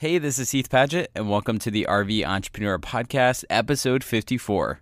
Hey, this is Heath Padgett, and welcome to the RV Entrepreneur Podcast, episode 54.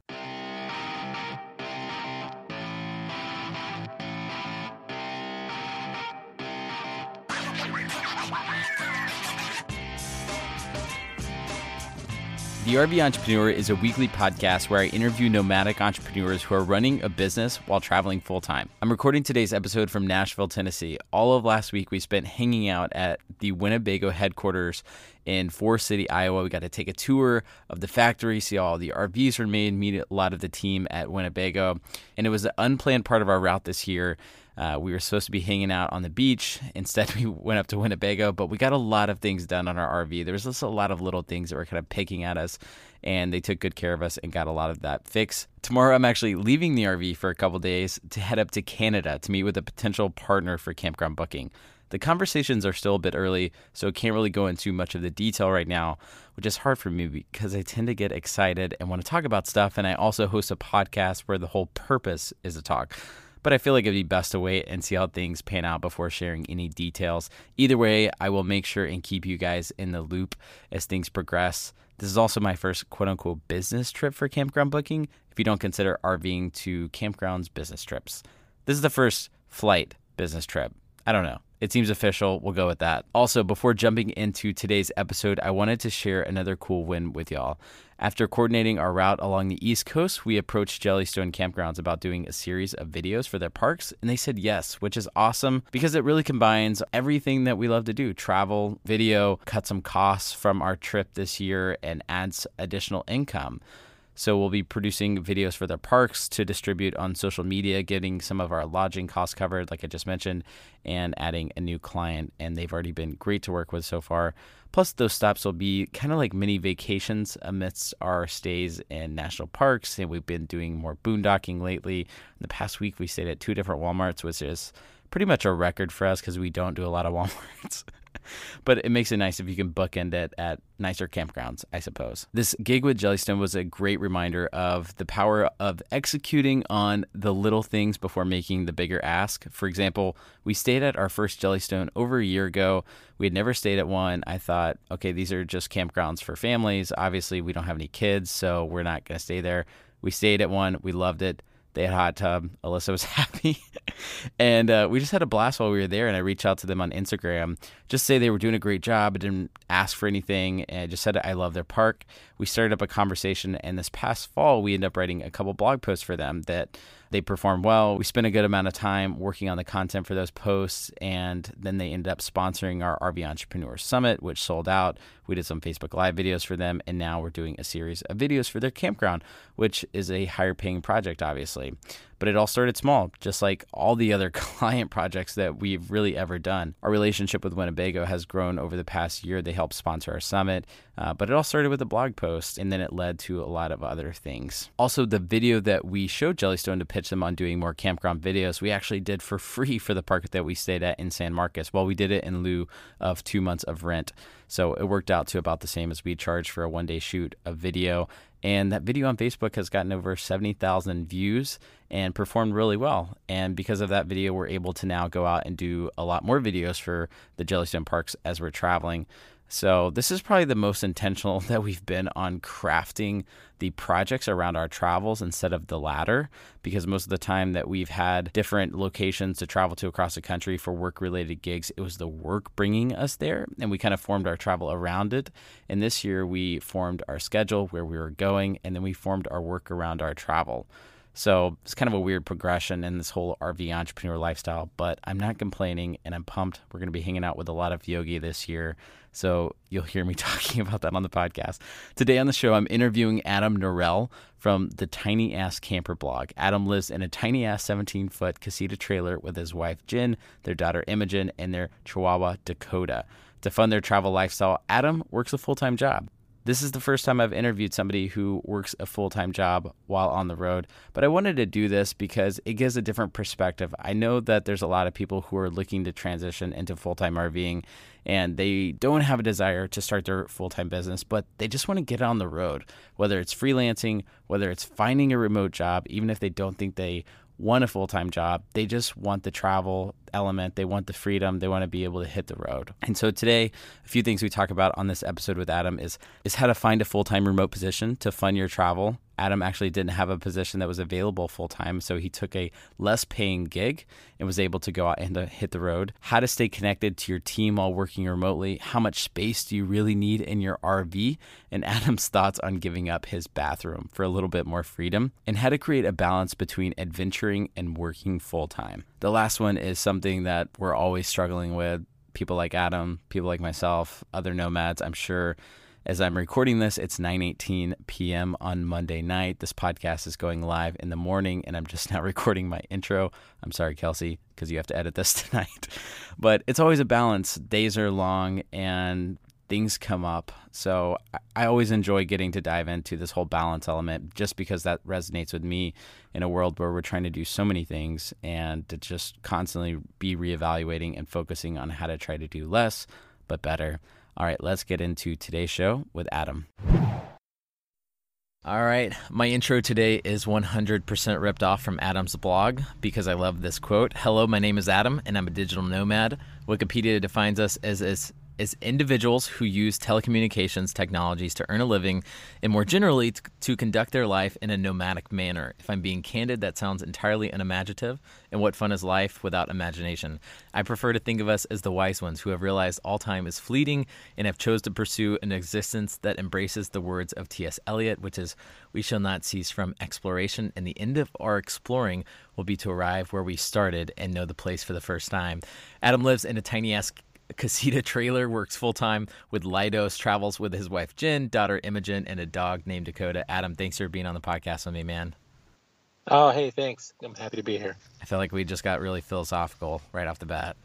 The RV Entrepreneur is a weekly podcast where I interview nomadic entrepreneurs who are running a business while traveling full time. I'm recording today's episode from Nashville, Tennessee. All of last week, we spent hanging out at the Winnebago headquarters in Forest City, Iowa. We got to take a tour of the factory, see all the RVs were made, meet a lot of the team at Winnebago. And it was an unplanned part of our route this year. Uh, we were supposed to be hanging out on the beach. Instead, we went up to Winnebago, but we got a lot of things done on our RV. There was just a lot of little things that were kind of picking at us, and they took good care of us and got a lot of that fixed. Tomorrow, I'm actually leaving the RV for a couple days to head up to Canada to meet with a potential partner for campground booking. The conversations are still a bit early, so I can't really go into much of the detail right now, which is hard for me because I tend to get excited and want to talk about stuff. And I also host a podcast where the whole purpose is to talk but I feel like it'd be best to wait and see how things pan out before sharing any details. Either way, I will make sure and keep you guys in the loop as things progress. This is also my first quote unquote business trip for campground booking, if you don't consider RVing to campgrounds business trips. This is the first flight business trip. I don't know. It seems official. We'll go with that. Also, before jumping into today's episode, I wanted to share another cool win with y'all. After coordinating our route along the East Coast, we approached Jellystone Campgrounds about doing a series of videos for their parks, and they said yes, which is awesome because it really combines everything that we love to do travel, video, cut some costs from our trip this year, and adds additional income. So we'll be producing videos for their parks to distribute on social media, getting some of our lodging costs covered, like I just mentioned, and adding a new client. And they've already been great to work with so far. Plus, those stops will be kind of like mini vacations amidst our stays in national parks. And we've been doing more boondocking lately. In the past week, we stayed at two different Walmarts, which is pretty much a record for us because we don't do a lot of Walmarts but it makes it nice if you can bookend it at nicer campgrounds, I suppose. This gig with Jellystone was a great reminder of the power of executing on the little things before making the bigger ask. For example, we stayed at our first Jellystone over a year ago. We had never stayed at one. I thought, okay, these are just campgrounds for families. Obviously, we don't have any kids, so we're not going to stay there. We stayed at one, we loved it. They had a hot tub. Alyssa was happy. and uh, we just had a blast while we were there. And I reached out to them on Instagram, just say they were doing a great job. I didn't ask for anything. And I just said, I love their park. We started up a conversation. And this past fall, we ended up writing a couple blog posts for them that they perform well. We spent a good amount of time working on the content for those posts, and then they ended up sponsoring our RV Entrepreneur Summit, which sold out. We did some Facebook Live videos for them, and now we're doing a series of videos for their campground, which is a higher paying project, obviously. But it all started small, just like all the other client projects that we've really ever done. Our relationship with Winnebago has grown over the past year. They helped sponsor our summit, uh, but it all started with a blog post, and then it led to a lot of other things. Also, the video that we showed Jellystone to pitch them on doing more campground videos, we actually did for free for the park that we stayed at in San Marcos. Well, we did it in lieu of two months of rent. So it worked out to about the same as we charged for a one day shoot of video. And that video on Facebook has gotten over 70,000 views and performed really well. And because of that video, we're able to now go out and do a lot more videos for the Jellystone parks as we're traveling. So, this is probably the most intentional that we've been on crafting the projects around our travels instead of the latter, because most of the time that we've had different locations to travel to across the country for work related gigs, it was the work bringing us there, and we kind of formed our travel around it. And this year, we formed our schedule where we were going, and then we formed our work around our travel. So it's kind of a weird progression in this whole RV entrepreneur lifestyle, but I'm not complaining and I'm pumped. We're going to be hanging out with a lot of yogi this year. So you'll hear me talking about that on the podcast. Today on the show, I'm interviewing Adam Norrell from the Tiny Ass Camper blog. Adam lives in a tiny ass 17 foot casita trailer with his wife Jenn, their daughter Imogen, and their chihuahua Dakota. To fund their travel lifestyle, Adam works a full time job. This is the first time I've interviewed somebody who works a full time job while on the road, but I wanted to do this because it gives a different perspective. I know that there's a lot of people who are looking to transition into full time RVing and they don't have a desire to start their full time business, but they just want to get on the road, whether it's freelancing, whether it's finding a remote job, even if they don't think they want a full time job. They just want the travel element. They want the freedom. They want to be able to hit the road. And so today, a few things we talk about on this episode with Adam is is how to find a full time remote position to fund your travel. Adam actually didn't have a position that was available full time, so he took a less paying gig and was able to go out and to hit the road. How to stay connected to your team while working remotely. How much space do you really need in your RV? And Adam's thoughts on giving up his bathroom for a little bit more freedom, and how to create a balance between adventuring and working full time. The last one is something that we're always struggling with. People like Adam, people like myself, other nomads, I'm sure as I'm recording this, it's 9:18 p.m. on Monday night. This podcast is going live in the morning, and I'm just now recording my intro. I'm sorry, Kelsey, because you have to edit this tonight. But it's always a balance. Days are long, and things come up. So I always enjoy getting to dive into this whole balance element just because that resonates with me in a world where we're trying to do so many things and to just constantly be reevaluating and focusing on how to try to do less but better. All right, let's get into today's show with Adam. All right, my intro today is 100% ripped off from Adam's blog because I love this quote. Hello, my name is Adam, and I'm a digital nomad. Wikipedia defines us as, as is individuals who use telecommunications technologies to earn a living and more generally to, to, conduct their life in a nomadic manner. If I'm being candid, that sounds entirely unimaginative. And what fun is life without imagination? I prefer to think of us as the wise ones who have realized all time is fleeting and have chose to pursue an existence that embraces the words of T.S. Eliot, which is, we shall not cease from exploration, and the end of our exploring will be to arrive where we started and know the place for the first time. Adam lives in a tiny ass Casita trailer, works full time with Leidos, travels with his wife Jenn, daughter Imogen, and a dog named Dakota. Adam, thanks for being on the podcast with me, man. Oh, hey, thanks. I'm happy to be here. I feel like we just got really philosophical right off the bat.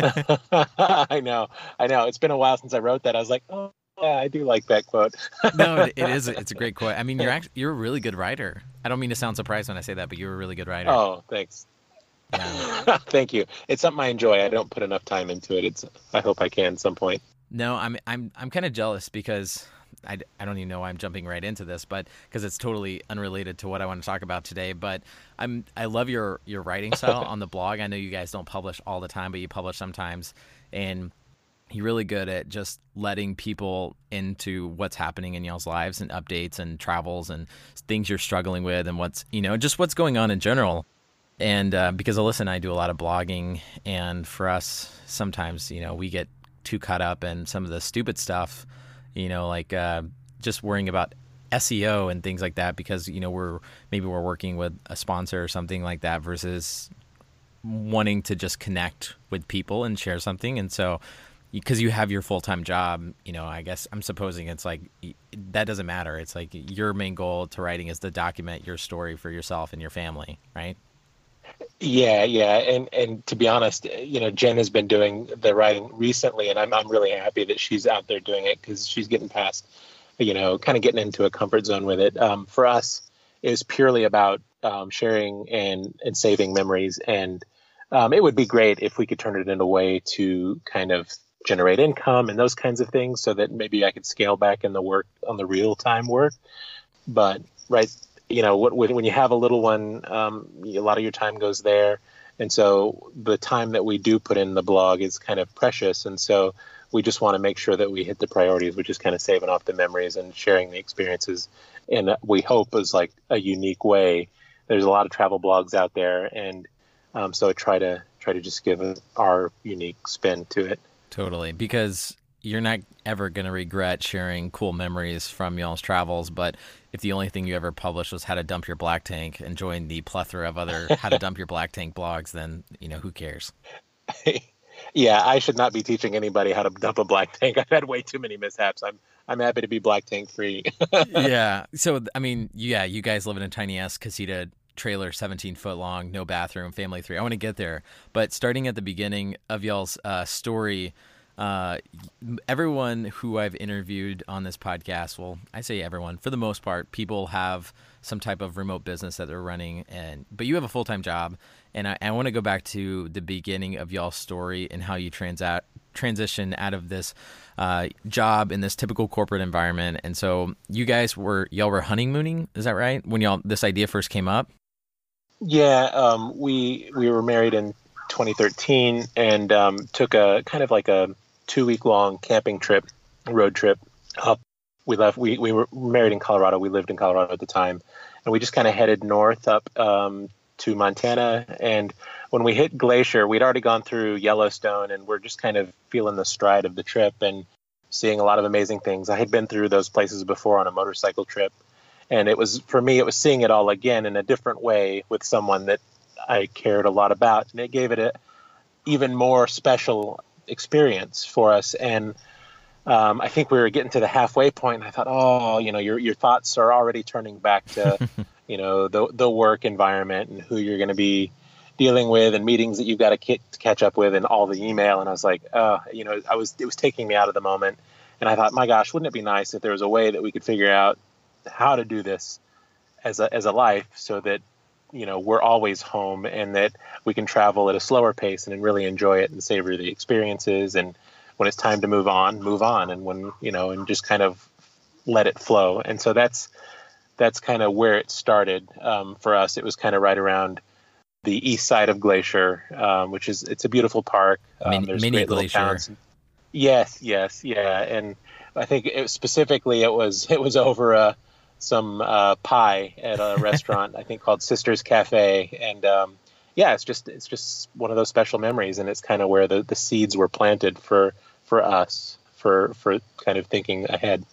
I know, I know. It's been a while since I wrote that. I was like, oh, yeah, I do like that quote. no, it, it is. It's a great quote. I mean, you're actually you're a really good writer. I don't mean to sound surprised when I say that, but you're a really good writer. Oh, thanks. Yeah. Thank you. It's something I enjoy. I don't put enough time into it. It's. I hope I can some point. No, I'm. I'm. I'm kind of jealous because I, I don't even know why I'm jumping right into this, but because it's totally unrelated to what I want to talk about today. But I'm. I love your your writing style on the blog. I know you guys don't publish all the time, but you publish sometimes, and you're really good at just letting people into what's happening in y'all's lives and updates and travels and things you're struggling with and what's you know just what's going on in general and uh, because Alyssa and I do a lot of blogging, and for us, sometimes you know we get too caught up in some of the stupid stuff, you know, like uh, just worrying about SEO and things like that because you know we're maybe we're working with a sponsor or something like that versus wanting to just connect with people and share something, and so because you have your full-time job you know i guess i'm supposing it's like that doesn't matter. It's like your main goal to writing is to document your story for yourself and your family right yeah, yeah, and and to be honest, you know, Jenn has been doing the writing recently, and I'm I'm really happy that she's out there doing it because she's getting past, you know, kind of getting into a comfort zone with it. Um, for us, is purely about um, sharing and and saving memories, and um, it would be great if we could turn it in a way to kind of generate income and those kinds of things, so that maybe I could scale back in the work on the real time work. But right you know, what, when you have a little one, um, a lot of your time goes there. And so the time that we do put in the blog is kind of precious. And so we just want to make sure that we hit the priorities, which is kind of saving off the memories and sharing the experiences. And we hope is like a unique way. There's a lot of travel blogs out there. And um, so I try to try to just give our unique spin to it. Totally. Because you're not ever going to regret sharing cool memories from y'all's travels. But if the only thing you ever published was how to dump your black tank and join the plethora of other how to dump your black tank blogs, then you know who cares. yeah, I should not be teaching anybody how to dump a black tank. I've had way too many mishaps. I'm I'm happy to be black tank free. yeah. So I mean, yeah, you guys live in a tiny ass casita trailer 17 foot long no bathroom family three i want to get there but starting at the beginning of y'all's uh, story uh, everyone who I've interviewed on this podcast, well, I say everyone, for the most part, people have some type of remote business that they're running, and but you have a full time job, and I, I want to go back to the beginning of y'all's story and how you transact transition out of this uh, job in this typical corporate environment, and so you guys were y'all were honeymooning, is that right? When y'all this idea first came up? Yeah, um, we we were married in 2013 and um, took a kind of like a two week long camping trip, road trip up. We left. We we were married in Colorado. We lived in Colorado at the time, and we just kind of headed north up um, to Montana. And when we hit Glacier, we'd already gone through Yellowstone, and we're just kind of feeling the stride of the trip and seeing a lot of amazing things. I had been through those places before on a motorcycle trip, and it was for me, it was seeing it all again in a different way with someone that I cared a lot about, and it gave it a even more special experience for us. And um, I think we were getting to the halfway point, and I thought, oh, you know, your your thoughts are already turning back to, you know, the the work environment and who you're going to be dealing with and meetings that you've got to, k- to catch up with and all the email. And I was like, oh, you know, I was it was taking me out of the moment. And I thought, my gosh, wouldn't it be nice if there was a way that we could figure out how to do this as a as a life so that you know we're always home and that we can travel at a slower pace and really enjoy it and savor the experiences. And when it's time to move on move on. And when you know and just kind of let it flow. And so that's that's kind of where it started um, for us. It was kind of right around the east side of glacier um, which is it's a beautiful park. Um, mini, there's mini glacier. yes yes yeah. And i think it, specifically it was it was over a some uh, pie at a restaurant I think called Sisters Cafe, and um, yeah, it's just it's just one of those special memories, and it's kind of where the, the seeds were planted for for us for for kind of thinking ahead.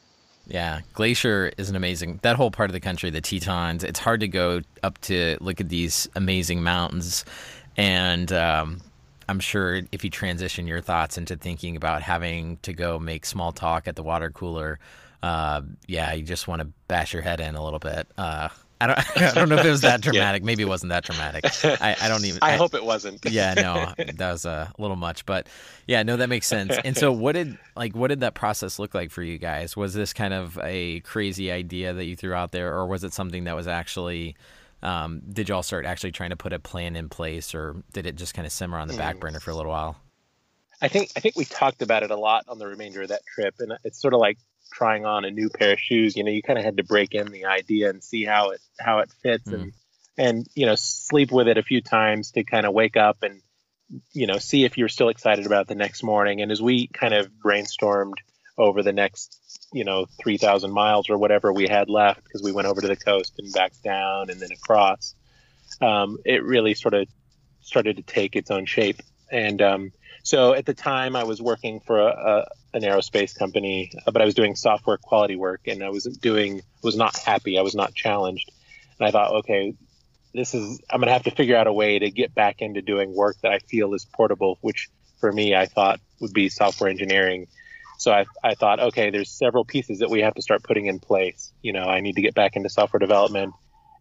Yeah, Glacier is an amazing that whole part of the country, the Tetons. It's hard to go up to look at these amazing mountains, and um, I'm sure if you transition your thoughts into thinking about having to go make small talk at the water cooler uh, yeah, you just want to bash your head in a little bit. Uh, I don't, I don't know if it was that dramatic. yeah. Maybe it wasn't that dramatic. I, I don't even. I, I hope it wasn't. yeah, no, that was a little much, but yeah, no, that makes sense. And so, what did like what did that process look like for you guys? Was this kind of a crazy idea that you threw out there, or was it something that was actually? Um, did y'all start actually trying to put a plan in place, or did it just kind of simmer on the back mm. burner for a little while? I think I think we talked about it a lot on the remainder of that trip, and it's sort of like trying on a new pair of shoes, you know, you kind of had to break in the idea and see how it how it fits mm. and and you know sleep with it a few times to kind of wake up and you know see if you're still excited about the next morning. And as we kind of brainstormed over the next you know 3000 miles or whatever we had left because we went over to the coast and back down and then across um, it really sort of started to take its own shape and um, so at the time, I was working for a, an aerospace company, uh, but I was doing software quality work, and I wasn't doing was not happy. I was not challenged, and I thought, okay, this is I'm gonna have to figure out a way to get back into doing work that I feel is portable, which for me I thought would be software engineering. So I, I thought, okay, there's several pieces that we have to start putting in place. You know, I need to get back into software development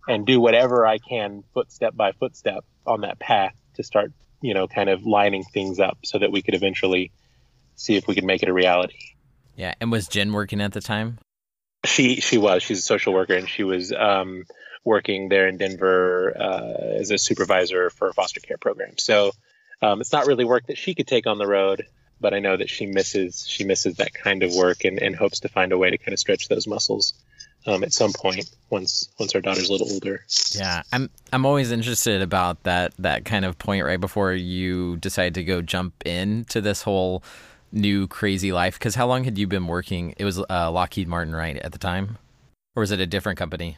and do whatever I can, footstep by footstep, on that path to start you know, kind of lining things up so that we could eventually see if we could make it a reality. Yeah, and was Jenn working at the time? She she was. She's a social worker, and she was um, working there in Denver uh, as a supervisor for a foster care program. So um, it's not really work that she could take on the road, but I know that she misses she misses that kind of work and, and hopes to find a way to kind of stretch those muscles um, at some point once once our daughter's a little older. Yeah, I'm I'm always interested about that that kind of point right before you decide to go jump into this whole new crazy life. Because how long had you been working? It was uh, Lockheed Martin, right, at the time, or was it a different company?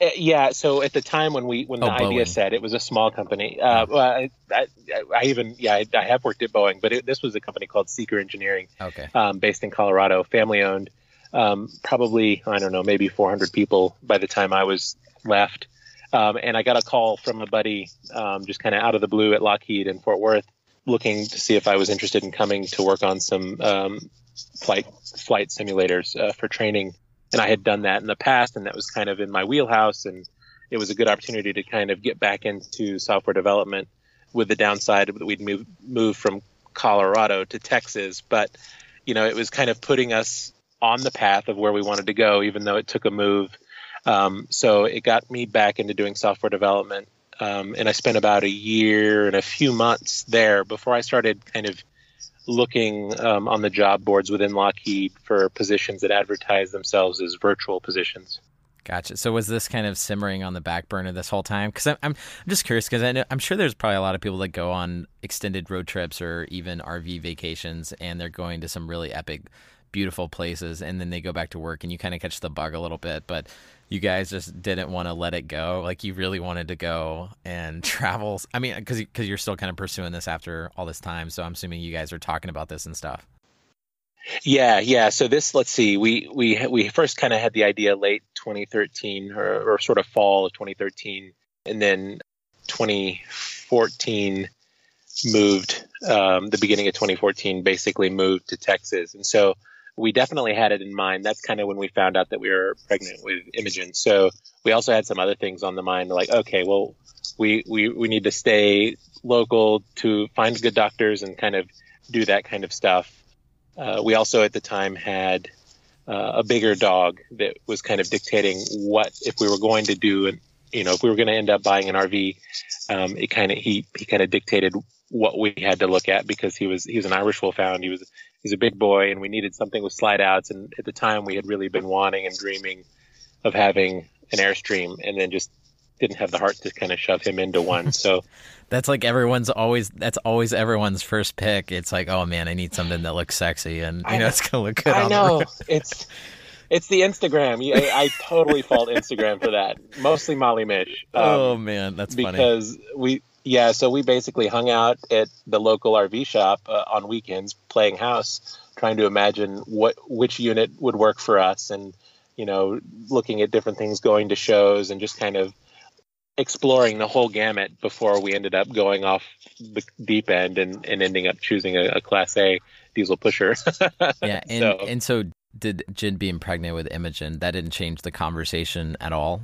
Uh, yeah, so at the time when we when the oh, idea said it was a small company. Uh, well, I, I, I, even yeah I, I, have worked at Boeing, but it, this was a company called SEAKR Engineering, okay, um, based in Colorado, family owned um, probably I don't know maybe 400 people by the time I was left. Um, and I got a call from a buddy um, just kind of out of the blue at Lockheed in Fort Worth, looking to see if I was interested in coming to work on some um, flight flight simulators uh, for training. And I had done that in the past, and that was kind of in my wheelhouse. And it was a good opportunity to kind of get back into software development. With the downside that we'd move move from Colorado to Texas, but you know it was kind of putting us on the path of where we wanted to go, even though it took a move. Um, so it got me back into doing software development. Um, and I spent about a year and a few months there before I started kind of looking um, on the job boards within Lockheed for positions that advertise themselves as virtual positions. Gotcha. So was this kind of simmering on the back burner this whole time? Because I'm, I'm just curious because I know I'm sure there's probably a lot of people that go on extended road trips or even RV vacations and they're going to some really epic, beautiful places and then they go back to work and you kind of catch the bug a little bit. But you guys just didn't want to let it go. Like you really wanted to go and travel. I mean, because because you're still kind of pursuing this after all this time. So I'm assuming you guys are talking about this and stuff. Yeah, yeah. So this, let's see, we we we first kind of had the idea late 2013 or, or sort of fall of 2013, and then 2014 moved. Um, the beginning of 2014 basically moved to Texas, and so we definitely had it in mind. That's kind of when we found out that we were pregnant with Imogen. So we also had some other things on the mind, like okay, well, we we we need to stay local to find good doctors and kind of do that kind of stuff uh, we also at the time had uh, a bigger dog that was kind of dictating what if we were going to do and you know if we were going to end up buying an RV um, it kind of he he kind of dictated what we had to look at because he was he was an Irish Wolfhound he was he's a big boy and we needed something with slide outs and at the time we had really been wanting and dreaming of having an Airstream and then just didn't have the heart to kind of shove him into one. So that's like everyone's always that's always everyone's first pick. It's like, oh man, I need something that looks sexy and you know, it's gonna look good. I know it's it's the Instagram. I, I totally fault Instagram for that. Mostly Molly Mish. Um, oh man, that's funny. because funny. we yeah. So we basically hung out at the local RV shop uh, on weekends playing house, trying to imagine what which unit would work for us and you know looking at different things going to shows and just kind of exploring the whole gamut before we ended up going off the deep end and, and ending up choosing a, a class A diesel pusher. yeah, and so, and so did Jenn being pregnant with Imogen that didn't change the conversation at all?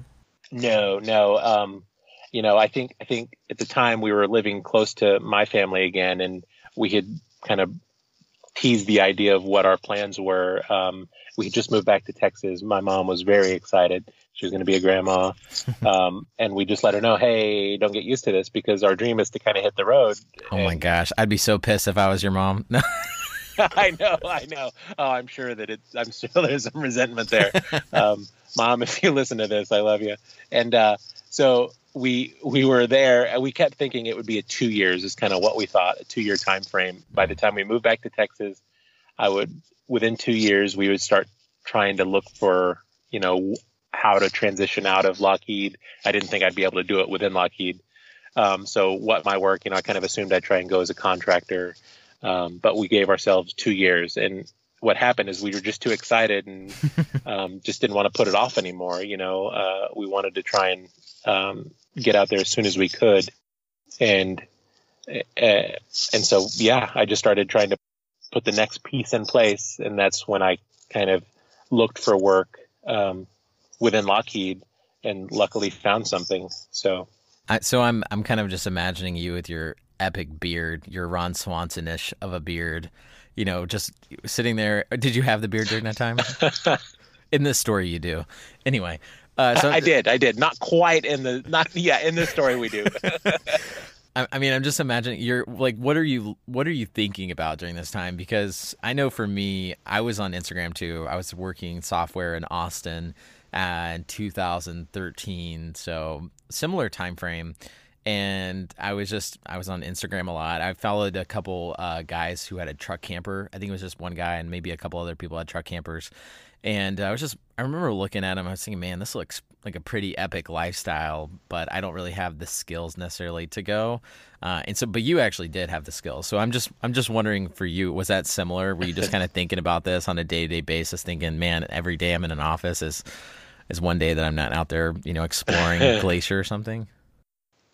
No, no. Um, you know, I think I think at the time we were living close to my family again, and we had kind of teased the idea of what our plans were. Um, we had just moved back to Texas. My mom was very excited. She was going to be a grandma. Um, and we just let her know, hey, don't get used to this because our dream is to kind of hit the road. Oh and, my gosh. I'd be so pissed if I was your mom. I know, I know. Oh, I'm sure that it's, I'm sure there's some resentment there. Um, mom, if you listen to this, I love you. And uh, so we we were there and we kept thinking it would be a two years is kind of what we thought a two year time frame by the time we moved back to texas i would within two years we would start trying to look for you know how to transition out of lockheed. I didn't think i'd be able to do it within lockheed. Um, so what my work you know i kind of assumed i'd try and go as a contractor um, but we gave ourselves two years. And what happened is we were just too excited and um, just didn't want to put it off anymore you know uh, we wanted to try and um, get out there as soon as we could, and uh, and so yeah, I just started trying to put the next piece in place, and that's when I kind of looked for work um, within Lockheed, and luckily found something. So, I, so I'm I'm kind of just imagining you with your epic beard, your Ron Swanson ish of a beard, you know, just sitting there. Did you have the beard during that time? in this story, you do. Anyway, uh, so I did, I did. Not quite in the not yeah in this story we do. I mean, I'm just imagining you're like, what are you, what are you thinking about during this time? Because I know for me, I was on Instagram too. I was working software in Austin in 2013, so similar time frame. And I was just, I was on Instagram a lot. I followed a couple uh, guys who had a truck camper. I think it was just one guy, and maybe a couple other people had truck campers. And I was just, I remember looking at him. I was thinking, man, this looks like a pretty epic lifestyle, but I don't really have the skills necessarily to go. Uh, and so, but you actually did have the skills. So I'm just, I'm just wondering for you, was that similar? Were you just kind of thinking about this on a day to day basis, thinking, man, every day I'm in an office is, is one day that I'm not out there, you know, exploring a glacier or something?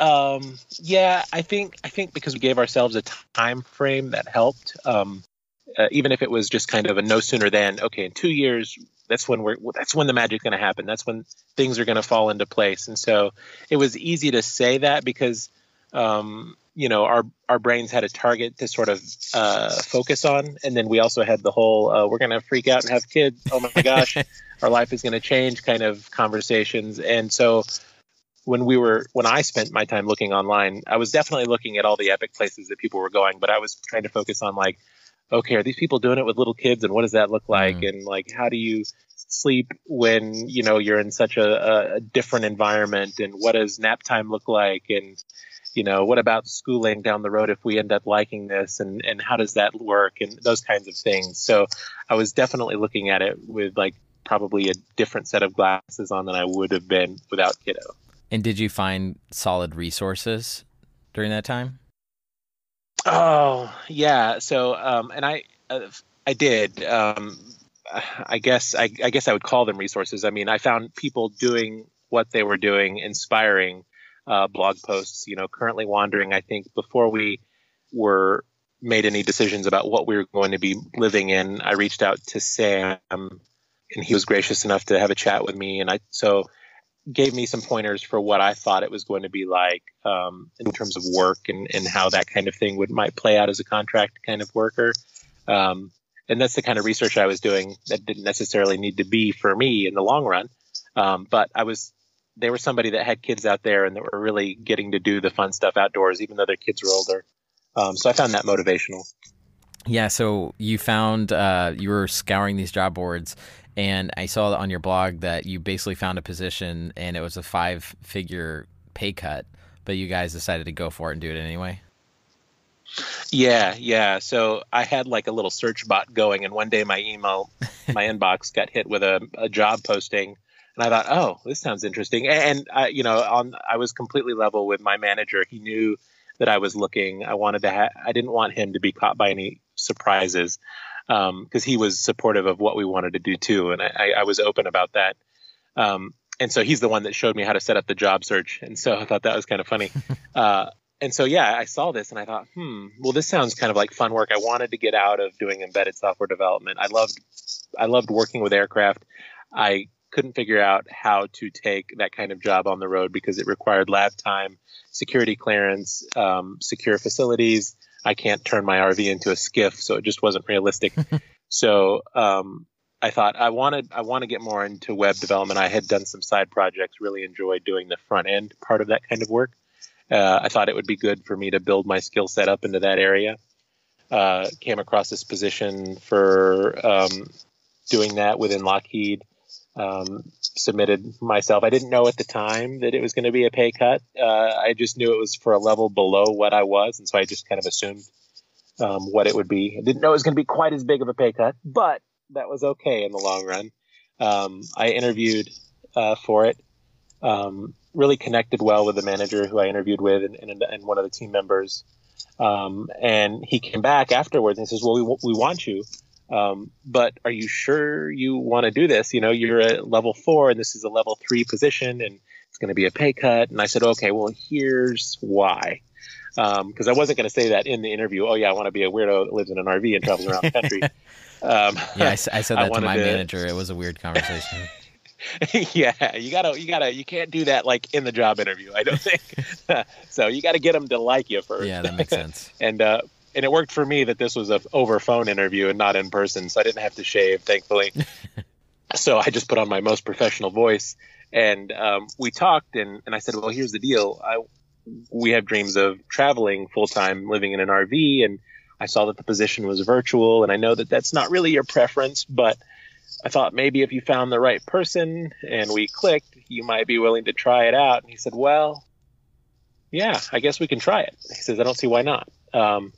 Um, yeah, I think, I think because we gave ourselves a time frame that helped. Um, uh, even if it was just kind of a no sooner than okay in two years that's when we're that's when the magic's going to happen. That's when things are going to fall into place. And so it was easy to say that because um, you know our our brains had a target to sort of uh, focus on. And then we also had the whole uh, we're going to freak out and have kids. Oh my gosh our life is going to change kind of conversations. And so when we were when I spent my time looking online, I was definitely looking at all the epic places that people were going, but I was trying to focus on like okay, are these people doing it with little kids and what does that look like? Mm. And like, how do you sleep when you know you're in such a, a different environment? And what does nap time look like? And you know what about schooling down the road if we end up liking this? And and how does that work? And those kinds of things. So i was definitely looking at it with like probably a different set of glasses on than i would have been without kiddo. And did you find solid resources during that time oh yeah so um and i uh, i did um I guess I, I, guess I would call them resources. I mean, I found people doing what they were doing inspiring uh, blog posts. You know, currently wandering. I think before we were made any decisions about what we were going to be living in, I reached out to Sam, and he was gracious enough to have a chat with me, and I so gave me some pointers for what I thought it was going to be like um, in terms of work and, and how that kind of thing would might play out as a contract kind of worker. Um, and that's the kind of research I was doing that didn't necessarily need to be for me in the long run. Um, but I was, they were somebody that had kids out there and that were really getting to do the fun stuff outdoors, even though their kids were older. Um, so I found that motivational. Yeah. So you found, uh, you were scouring these job boards and I saw on your blog that you basically found a position and it was a five figure pay cut, but you guys decided to go for it and do it anyway. Yeah, yeah. So I had like a little search bot going, and one day my email, my inbox got hit with a, a job posting, and I thought, oh, this sounds interesting. And I, you know, on I was completely level with my manager. He knew that I was looking. I wanted to. Ha- I didn't want him to be caught by any surprises because um, he was supportive of what we wanted to do too, and I, I was open about that. Um, and so he's the one that showed me how to set up the job search, and so I thought that was kind of funny. Uh, and so yeah, I saw this and I thought, hmm, well, this sounds kind of like fun work. I wanted to get out of doing embedded software development. I loved, I loved working with aircraft. I couldn't figure out how to take that kind of job on the road because it required lab time, security clearance, um, secure facilities. I can't turn my RV into a SCIF, so it just wasn't realistic. so um, I thought I wanted I want to get more into web development. I had done some side projects, really enjoyed doing the front end part of that kind of work. Uh, I thought it would be good for me to build my skill set up into that area. Uh, came across this position for um, doing that within Lockheed. Um, submitted myself. I didn't know at the time that it was going to be a pay cut. Uh, I just knew it was for a level below what I was, and so I just kind of assumed um, what it would be. I didn't know it was going to be quite as big of a pay cut, but that was okay in the long run. Um, I interviewed uh, for it. Um, really connected well with the manager who I interviewed with and, and, and one of the team members. Um, and he came back afterwards and says, "Well, we we want you, um, but are you sure you want to do this? You know, you're at level four, and this is a level three position, and it's going to be a pay cut." And I said, "Okay, well, here's why." Because um, I wasn't going to say that in the interview. Oh yeah, I want to be a weirdo that lives in an RV and travels around the country. Um, yeah, I, I, said that I to my to, manager. It was a weird conversation. yeah, you gotta, you gotta, you can't do that like in the job interview. I don't think. so you got to get them to like you first. Yeah, that makes sense. and uh, and it worked for me that this was a over phone interview and not in person, so I didn't have to shave, thankfully. so I just put on my most professional voice, and um, we talked, and and I said, well, here's the deal. I we have dreams of traveling full time, living in an RV, and I saw that the position was virtual, and I know that that's not really your preference, but I thought maybe if you found the right person and we clicked, you might be willing to try it out. And he said, Well, yeah, I guess we can try it. He says, I don't see why not. Um,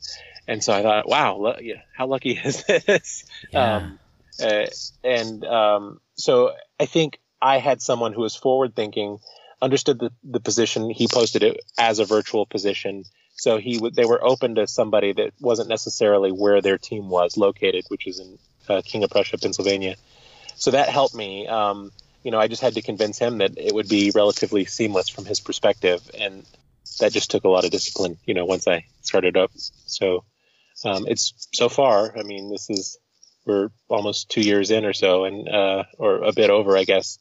and so I thought, wow, how lucky is this? Yeah. Um, uh, and um, so I think I had someone who was forward thinking, understood the, the position. He posted it as a virtual position. So he w- they were open to somebody that wasn't necessarily where their team was located, which is in uh, King of Prussia, Pennsylvania so that helped me. Um, you know, I just had to convince him that it would be relatively seamless from his perspective, and that just took a lot of discipline. You know, once I started up, so um, it's so far. I mean, this is we're almost two years in or so, and uh, or a bit over, I guess.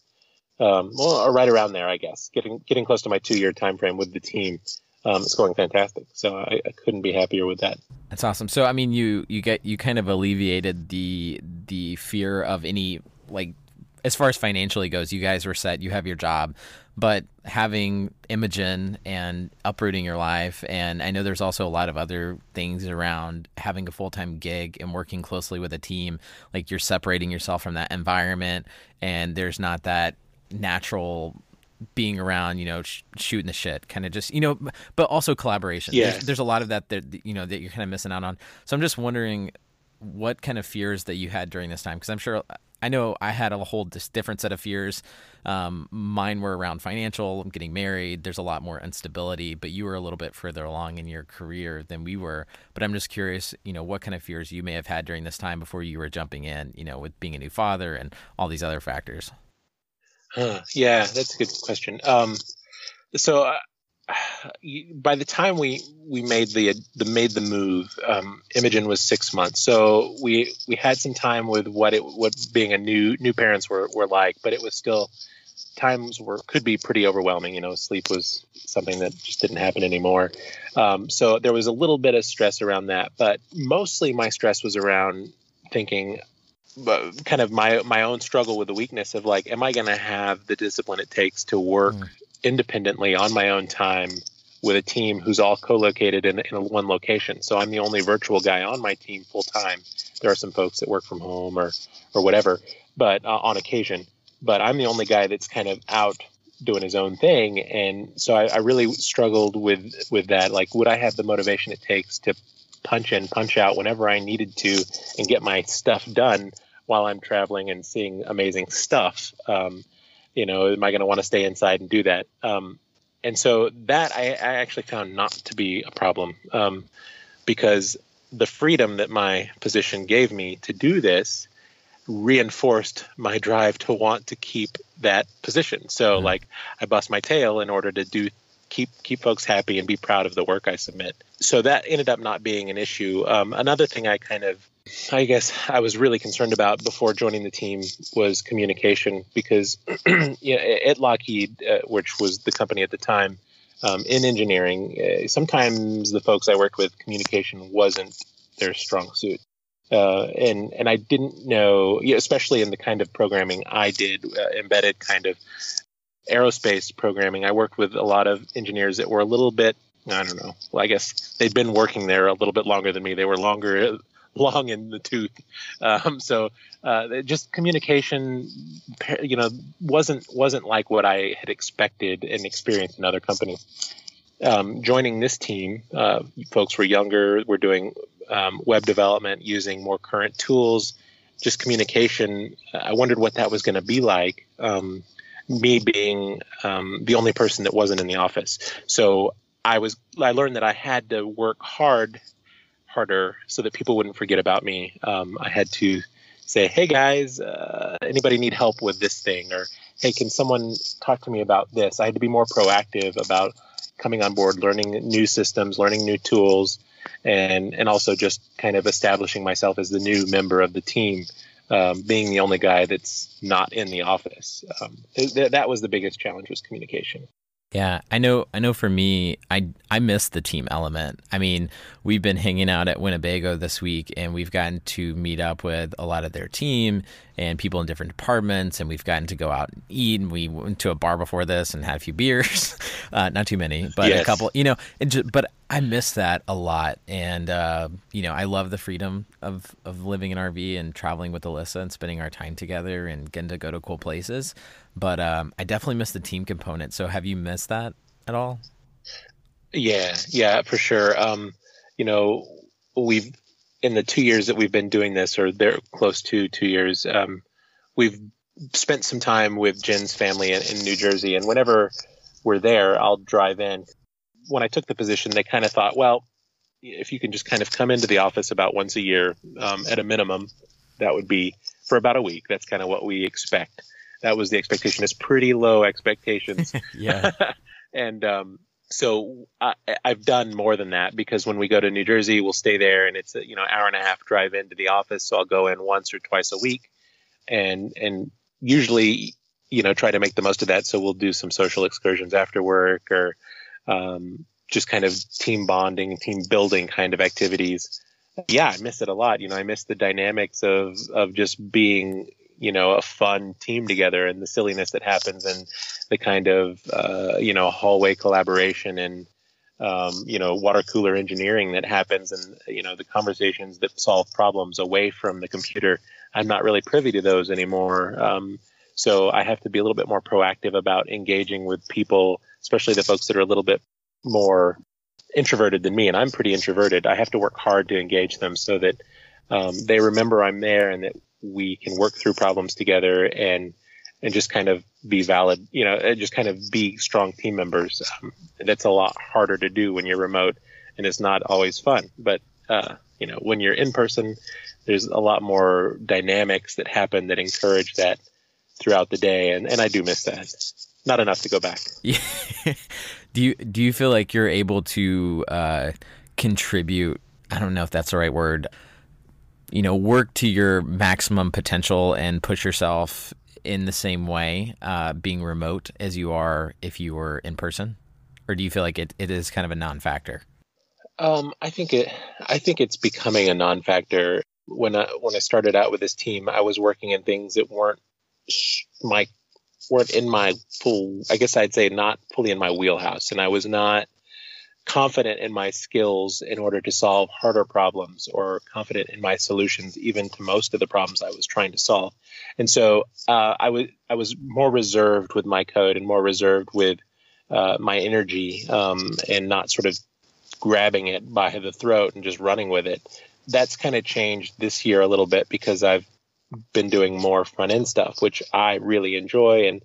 Um, well, right around there, I guess. Getting getting close to my two year time frame with the team. Um, it's going fantastic. So I, I, couldn't be happier with that. That's awesome. So I mean, you you get you kind of alleviated the the fear of any like as far as financially goes, you guys were set. You have your job, but having Imogen and uprooting your life, and I know there's also a lot of other things around having a full time gig and working closely with a team. Like you're separating yourself from that environment, and there's not that natural being around, you know, sh- shooting the shit, kind of just, you know, but also collaboration. Yeah. There's, there's a lot of that that you know that you're kind of missing out on. So I'm just wondering what kind of fears that you had during this time because I'm sure I know I had a whole different set of fears. Um, mine were around financial. Getting married. There's a lot more instability, but you were a little bit further along in your career than we were. But I'm just curious, you know, what kind of fears you may have had during this time before you were jumping in, you know, with being a new father and all these other factors. Yeah, that's a good question. Um, so uh, by the time we we made the the made the move, um, Imogen was six months. So we we had some time with what it what being a new new parents were were like, but it was still times were could be pretty overwhelming. You know, sleep was something that just didn't happen anymore. Um, so there was a little bit of stress around that, but mostly my stress was around thinking kind of my my own struggle with the weakness of like am i going to have the discipline it takes to work mm. Independently on my own time with a team who's all co-located in, in one location. So i'm the only virtual guy on my team full time there are some folks that work from home or or whatever but uh, on occasion. But i'm the only guy that's kind of out doing his own thing. And so I, I really struggled with with that. Like would i have the motivation it takes to punch in punch out whenever i needed to and get my stuff done while I'm traveling and seeing amazing stuff. Um, you know, am I going to want to stay inside and do that? Um, and so that I, I, actually found not to be a problem um, because the freedom that my position gave me to do this reinforced my drive to want to keep that position. So, mm-hmm. like, I bust my tail in order to do keep keep folks happy and be proud of the work I submit. So that ended up not being an issue. Um, another thing I kind of I guess I was really concerned about before joining the team was communication because you know, at Lockheed, uh, which was the company at the time, um, in engineering, uh, sometimes the folks I worked with, communication wasn't their strong suit. Uh, and and I didn't know, especially in the kind of programming I did, uh, embedded kind of aerospace programming. I worked with a lot of engineers that were a little bit I don't know. Well, I guess they'd been working there a little bit longer than me. They were longer long in the tooth. Um, so uh, just communication, you know, wasn't wasn't like what I had expected and experienced in other companies. Um, joining this team, uh, folks were younger. We're doing um, web development using more current tools. Just communication. I wondered what that was going to be like. Um, me being um, the only person that wasn't in the office, so I was. I learned that I had to work hard harder so that people wouldn't forget about me. Um, I had to say, "Hey guys, uh, anybody need help with this thing?" or "Hey, can someone talk to me about this?" I had to be more proactive about coming on board, learning new systems, learning new tools, and and also just kind of establishing myself as the new member of the team. Um, being the only guy that's not in the office, um, th- that was the biggest challenge was communication. Yeah, I know. I know. For me, I I miss the team element. I mean, we've been hanging out at Winnebago this week, and we've gotten to meet up with a lot of their team and people in different departments, and we've gotten to go out and eat. And we went to a bar before this and had a few beers, uh, not too many, but yes. a couple. You know, just, but I miss that a lot, and uh, you know, I love the freedom of of living in RV and traveling with Alyssa and spending our time together and getting to go to cool places. But um, I definitely miss the team component. So have you missed that at all? Yeah, yeah, for sure. Um, you know, we've in the two years that we've been doing this, or they're close to two years, um, we've spent some time with Jenn's family in, in New Jersey, and whenever we're there, I'll drive in. When I took the position, they kind of thought, well, if you can just kind of come into the office about once a year um, at a minimum, that would be for about a week. That's kind of what we expect that was the expectation. It's pretty low expectations. yeah. and um, so I, have done more than that because when we go to New Jersey, we'll stay there, and it's a you know hour and a half drive into the office. So I'll go in once or twice a week, and and usually you know try to make the most of that. So we'll do some social excursions after work or um, just kind of team bonding, team building kind of activities. Yeah, I miss it a lot. You know, I miss the dynamics of of just being you know a fun team together and the silliness that happens and the kind of uh, you know hallway collaboration and um, you know water cooler engineering that happens and you know the conversations that solve problems away from the computer. I'm not really privy to those anymore. Um, so i have to be a little bit more proactive about engaging with people especially the folks that are a little bit more introverted than me and i'm pretty introverted. I have to work hard to engage them so that um, they remember i'm there and that we can work through problems together and and just kind of be valid, you know, just kind of be strong team members. Um, that's a lot harder to do when you're remote and it's not always fun. But, uh, you know, when you're in person, there's a lot more dynamics that happen that encourage that throughout the day. And, and I do miss that. Not enough to go back. Yeah. do you, do you feel like you're able to, uh, contribute? I don't know if that's the right word you know work to your maximum potential and push yourself in the same way uh, being remote as you are if you were in person? Or do you feel like it, it is kind of a non-factor? Um, i think it i think it's becoming a non-factor. When i when i started out with this team i was working in things that weren't my weren't in my full i guess i'd say not fully in my wheelhouse. And i was not confident in my skills in order to solve harder problems or confident in my solutions even to most of the problems I was trying to solve. And so uh, I was I was more reserved with my code and more reserved with uh, my energy um, and not sort of grabbing it by the throat and just running with it. That's kind of changed this year a little bit because I've been doing more front end stuff, which I really enjoy and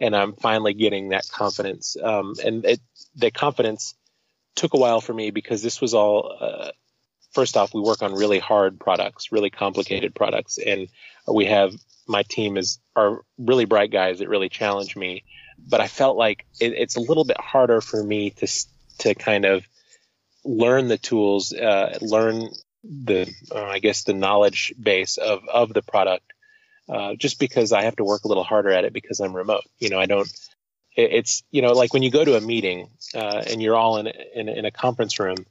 and I'm finally getting that confidence. Um, and it, the confidence took a while for me because this was all uh, first off we work on really hard products really complicated products. And we have my team is are really bright guys that really challenge me. But i felt like it, it's a little bit harder for me to to kind of learn the tools uh, learn the uh, i guess the knowledge base of of the product uh, just because i have to work a little harder at it because i'm remote. You know i don't it's you know like when you go to a meeting uh, and you're all in, in, in a conference room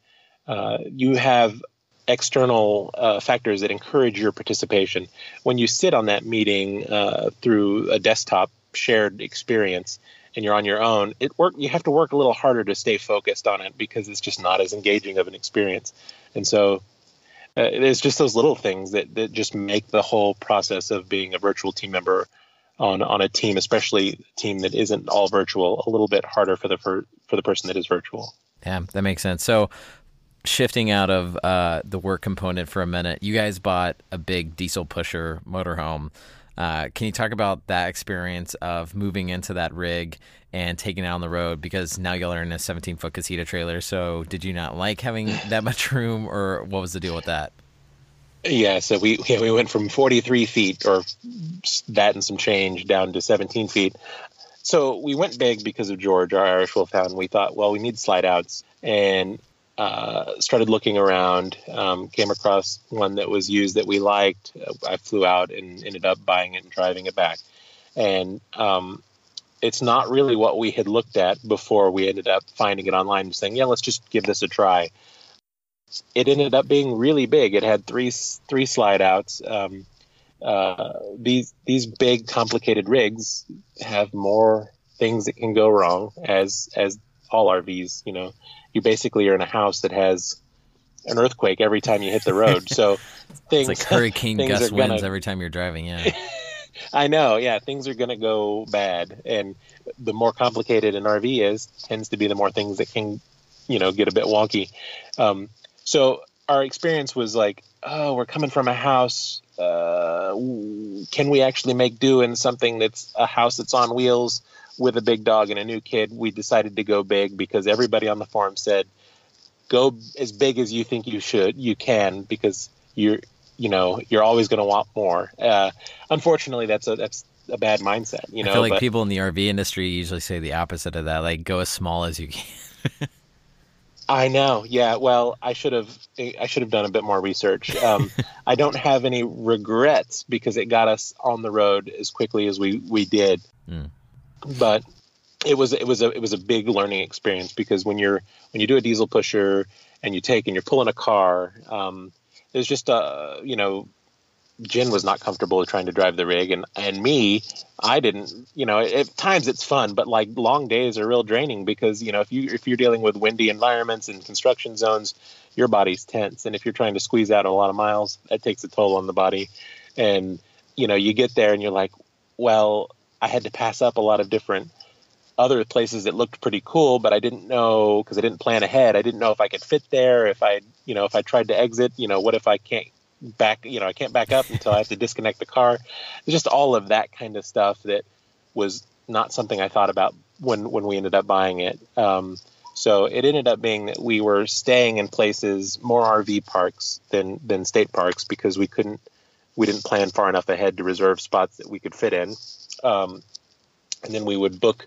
uh, you have external uh, factors that encourage your participation. When you sit on that meeting uh, through a desktop shared experience and you're on your own it work you have to work a little harder to stay focused on it because it's just not as engaging of an experience. And so uh, it's just those little things that, that just make the whole process of being a virtual team member on on a team, especially a team that isn't all virtual, a little bit harder for the for, for the person that is virtual. Yeah, that makes sense. So shifting out of uh, the work component for a minute, you guys bought a big diesel pusher motorhome. Uh, can you talk about that experience of moving into that rig and taking it on the road? Because now are in a 17 foot casita trailer. So, did you not like having that much room, or what was the deal with that? Yeah, so we yeah, we went from 43 feet or that and some change down to 17 feet. So we went big because of George, our Irish Wolfhound. We thought, well, we need slide outs, and uh, started looking around. Um, came across one that was used that we liked. I flew out and ended up buying it and driving it back. And um, it's not really what we had looked at before we ended up finding it online and saying, yeah, let's just give this a try it ended up being really big. It had three three slide outs. Um, uh, these these big complicated rigs have more things that can go wrong as as all RVs. You know, you basically are in a house that has an earthquake every time you hit the road. So things it's like hurricane gust winds gonna, every time you're driving. Yeah. I know, yeah, things are going to go bad, and the more complicated an RV is, tends to be the more things that can, you know, get a bit wonky. Um, so our experience was like, oh, we're coming from a house. Uh, can we actually make do in something that's a house that's on wheels with a big dog and a new kid? We decided to go big because everybody on the forum said, go as big as you think you should, you can, because you're, you know, you're always going to want more. Uh, unfortunately, that's a that's a bad mindset. You know, I feel like but, people in the RV industry usually say the opposite of that, like go as small as you can. I know. Yeah. Well, I should have. I should have done a bit more research. Um, I don't have any regrets because it got us on the road as quickly as we we did. Mm. But it was it was a it was a big learning experience because when you're when you do a diesel pusher and you take and you're pulling a car, um, there's just a you know Jenn was not comfortable trying to drive the rig, and and me, I didn't. You know, at times it's fun, but like long days are real draining because you know if you if you're dealing with windy environments and construction zones, your body's tense, and if you're trying to squeeze out a lot of miles, that takes a toll on the body, and you know you get there and you're like, well, I had to pass up a lot of different other places that looked pretty cool, but I didn't know because I didn't plan ahead. I didn't know if I could fit there. If I, you know, if I tried to exit, you know, what if I can't back, you know, I can't back up until I have to disconnect the car. Just all of that kind of stuff that was not something I thought about when when we ended up buying it. Um, so it ended up being that we were staying in places more RV parks than than state parks because we couldn't we didn't plan far enough ahead to reserve spots that we could fit in. Um, and then we would book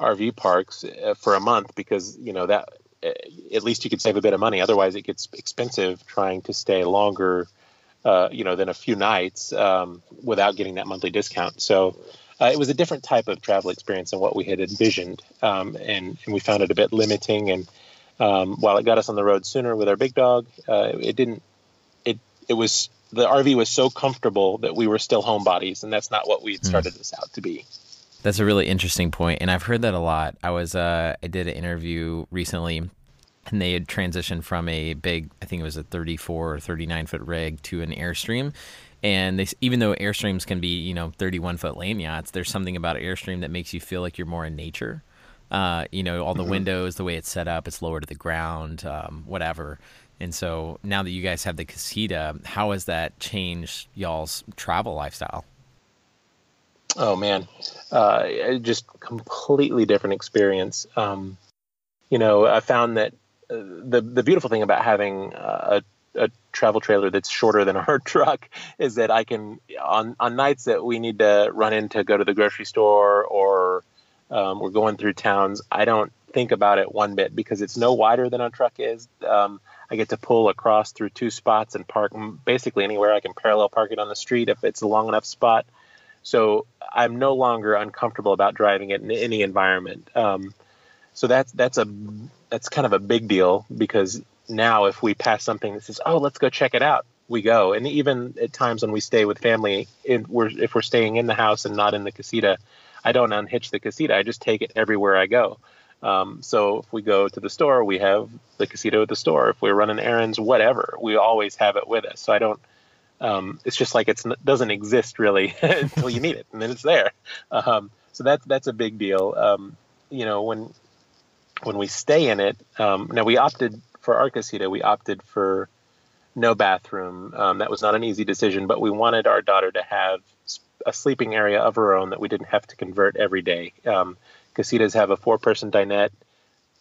RV parks uh, for a month because you know that at least you could save a bit of money. Otherwise, it gets expensive trying to stay longer, uh, you know, than a few nights um, without getting that monthly discount. So uh, it was a different type of travel experience than what we had envisioned, um, and and we found it a bit limiting. And um, while it got us on the road sooner with our big dog, uh, it didn't. It it was the RV was so comfortable that we were still homebodies, and that's not what we had hmm. started mm. this out to be. That's a really interesting point, and I've heard that a lot. I was uh, I did an interview recently, and they had transitioned from a big, I think it was a 34 or 39 foot rig to an Airstream, and they, even though Airstreams can be you know 31 foot lane yachts, there's something about Airstream that makes you feel like you're more in nature. Uh, you know, all the mm-hmm. windows, the way it's set up, it's lower to the ground, um, whatever. And so now that you guys have the casita, how has that changed y'all's travel lifestyle? Oh man, uh, just completely different experience. Um, you know, I found that uh, the the beautiful thing about having uh, a, a travel trailer that's shorter than our truck is that I can on on nights that we need to run in to go to the grocery store or um, we're going through towns. I don't think about it one bit because it's no wider than our truck is. Um, I get to pull across through two spots and park basically anywhere. I can parallel park it on the street if it's a long enough spot. So I'm no longer uncomfortable about driving it in any environment. Um, so that's that's a that's kind of a big deal because now if we pass something that says, "Oh, let's go check it out," we go. And even at times when we stay with family, if we're, if we're staying in the house and not in the casita, I don't unhitch the casita. I just take it everywhere I go. Um, so if we go to the store, we have the casita at the store. If we're running errands, whatever, we always have it with us. So I don't um, it's just like it doesn't exist really until you need it, and then it's there. Um, so that's that's a big deal. Um, you know, when when we stay in it, um, now we opted for our casita. We opted for no bathroom. Um, that was not an easy decision, but we wanted our daughter to have a sleeping area of her own that we didn't have to convert every day. Um, casitas have a four-person dinette.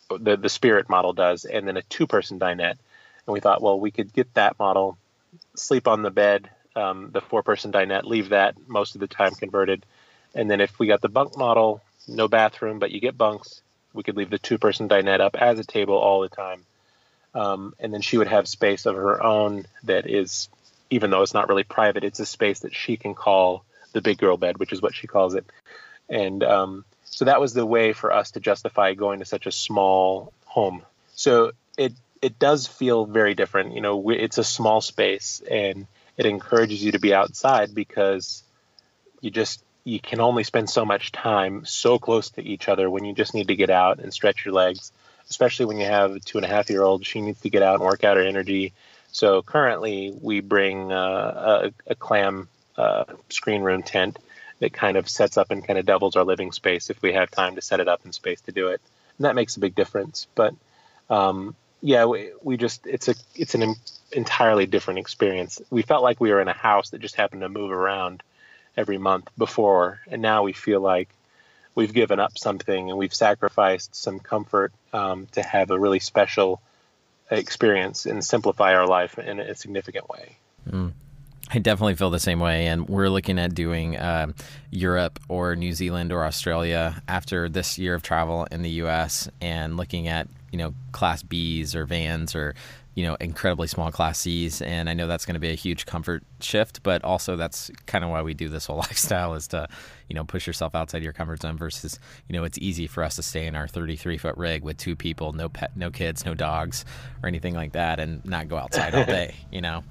The the Spirit model does, and then a two-person dinette. And we thought, well, we could get that model sleep on the bed, um, the four person dinette, leave that most of the time converted. And then if we got the bunk model, no bathroom, but you get bunks, we could leave the two person dinette up as a table all the time. Um, and then she would have space of her own that is, even though it's not really private, it's a space that she can call the big girl bed, which is what she calls it. And um, so that was the way for us to justify going to such a small home. So it it does feel very different. You know, it's a small space and it encourages you to be outside because you just you can only spend so much time so close to each other when you just need to get out and stretch your legs. Especially when you have a two and a half year old, she needs to get out and work out her energy. So currently, we bring uh, a, a, clam uh, screen room tent that kind of sets up and kind of doubles our living space if we have time to set it up in space to do it, and that makes a big difference. But um, yeah, we, we just it's a it's an entirely different experience. We felt like we were in a house that just happened to move around every month before, and now we feel like we've given up something and we've sacrificed some comfort um, to have a really special experience and simplify our life in a significant way. Mm. I definitely feel the same way, and we're looking at doing uh, Europe or New Zealand or Australia after this year of travel in the U.S. and looking at you know class Bs or vans or you know incredibly small class Cs and I know that's going to be a huge comfort shift but also that's kind of why we do this whole lifestyle is to you know push yourself outside your comfort zone versus you know it's easy for us to stay in our 33 foot rig with two people no pet no kids no dogs or anything like that and not go outside all day you know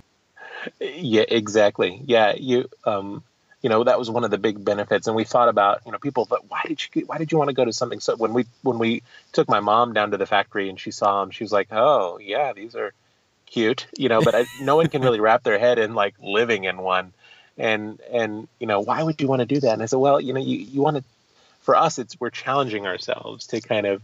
yeah, exactly. Yeah, you um, you know that was one of the big benefits. And we thought about you know people but why did you why did you want to go to something so when we when we took my mom down to the factory and she saw them she was like oh yeah these are cute you know but I, no one can really wrap their head in like living in one. And and you know why would you want to do that? And i said well you know you, you want to for us it's we're challenging ourselves to kind of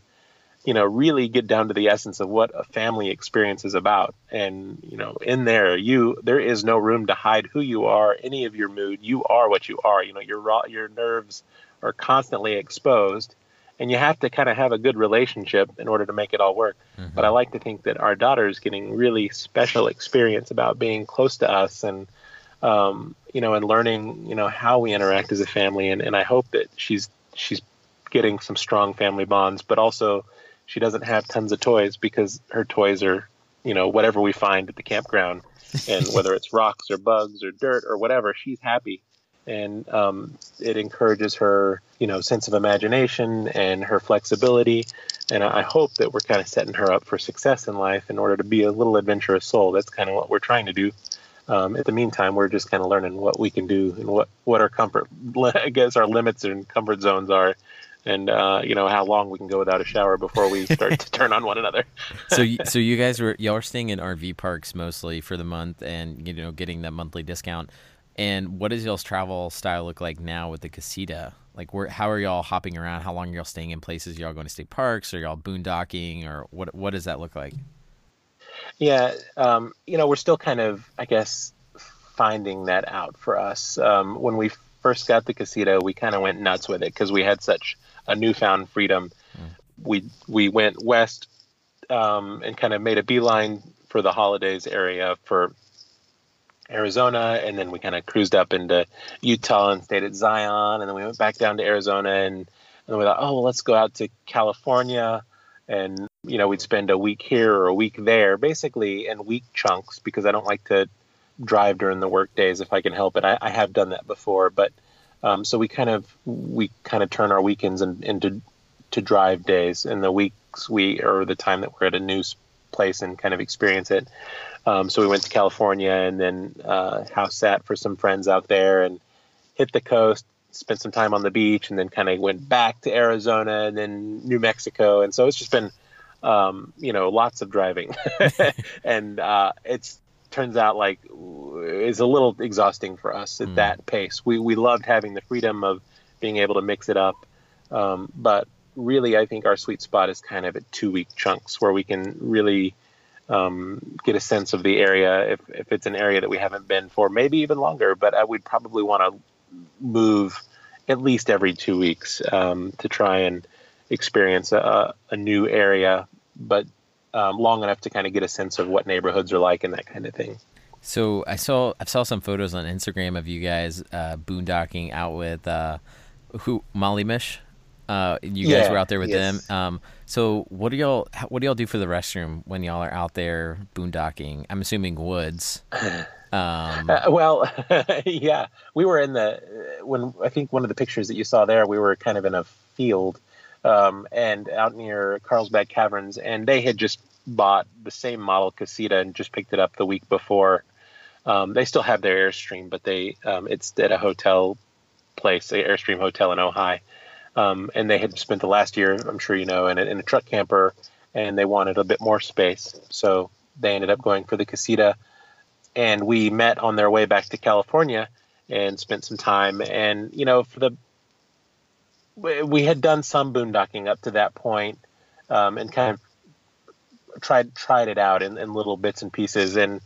you know really get down to the essence of what a family experience is about. And you know in there you there is no room to hide who you are any of your mood. You are what you are. You know your raw your nerves are constantly exposed and you have to kind of have a good relationship in order to make it all work. Mm-hmm. but i like to think that our daughter is getting really special experience about being close to us and um, you know and learning you know how we interact as a family. And, and i hope that she's she's getting some strong family bonds but also she doesn't have tons of toys because her toys are, you know, whatever we find at the campground, and whether it's rocks or bugs or dirt or whatever, she's happy, and um, it encourages her, you know, sense of imagination and her flexibility. And I hope that we're kind of setting her up for success in life in order to be a little adventurous soul. That's kind of what we're trying to do. Um, at the meantime, we're just kind of learning what we can do and what, what our comfort, I guess, our limits and comfort zones are and uh, you know how long we can go without a shower before we start to turn on one another. so, you, so you guys were y'all are staying in RV parks mostly for the month, and you know getting that monthly discount. And what does y'all's travel style look like now with the casita? Like, where how are y'all hopping around? How long are y'all staying in places? Y'all going to state parks, or y'all boondocking, or what? What does that look like? Yeah, um, you know, we're still kind of, I guess, finding that out for us. Um, when we first got the casita, we kind of went nuts with it because we had such a newfound freedom. Mm. We we went west um, and kind of made a beeline for the holidays area for Arizona, and then we kind of cruised up into Utah and stayed at Zion, and then we went back down to Arizona, and, and then we thought, oh, well, let's go out to California, and you know, we'd spend a week here or a week there, basically in week chunks, because I don't like to drive during the work days if I can help it. I, I have done that before, but um, so we kind of we kind of turn our weekends in, into to drive days, and the weeks we or the time that we're at a new place and kind of experience it. Um, so we went to California and then uh, house sat for some friends out there and hit the coast, spent some time on the beach, and then kind of went back to Arizona and then New Mexico. And so it's just been, um, you know, lots of driving, and uh, it's turns out like is a little exhausting for us at mm. that pace. We we loved having the freedom of being able to mix it up, um, but really, I think our sweet spot is kind of at two week chunks where we can really um, get a sense of the area. If if it's an area that we haven't been for, maybe even longer, but I would probably want to move at least every two weeks um, to try and experience a, a new area, but um, long enough to kind of get a sense of what neighborhoods are like and that kind of thing. So I saw I saw some photos on Instagram of you guys uh, boondocking out with uh, who Molly Mish. Uh, you guys yeah, were out there with yes. them. Um, so what do y'all what do y'all do for the restroom when y'all are out there boondocking? I'm assuming woods. Um, uh, well, yeah, we were in the when I think one of the pictures that you saw there, we were kind of in a field um, and out near Carlsbad Caverns, and they had just bought the same model casita and just picked it up the week before. Um, they still have their Airstream, but they um, it's at a hotel place, the Airstream Hotel in Ojai, um, and they had spent the last year, I'm sure you know, in a, in a truck camper, and they wanted a bit more space, so they ended up going for the casita. And we met on their way back to California and spent some time. And you know, for the we had done some boondocking up to that point, um, and kind of tried tried it out in, in, little bits and pieces. And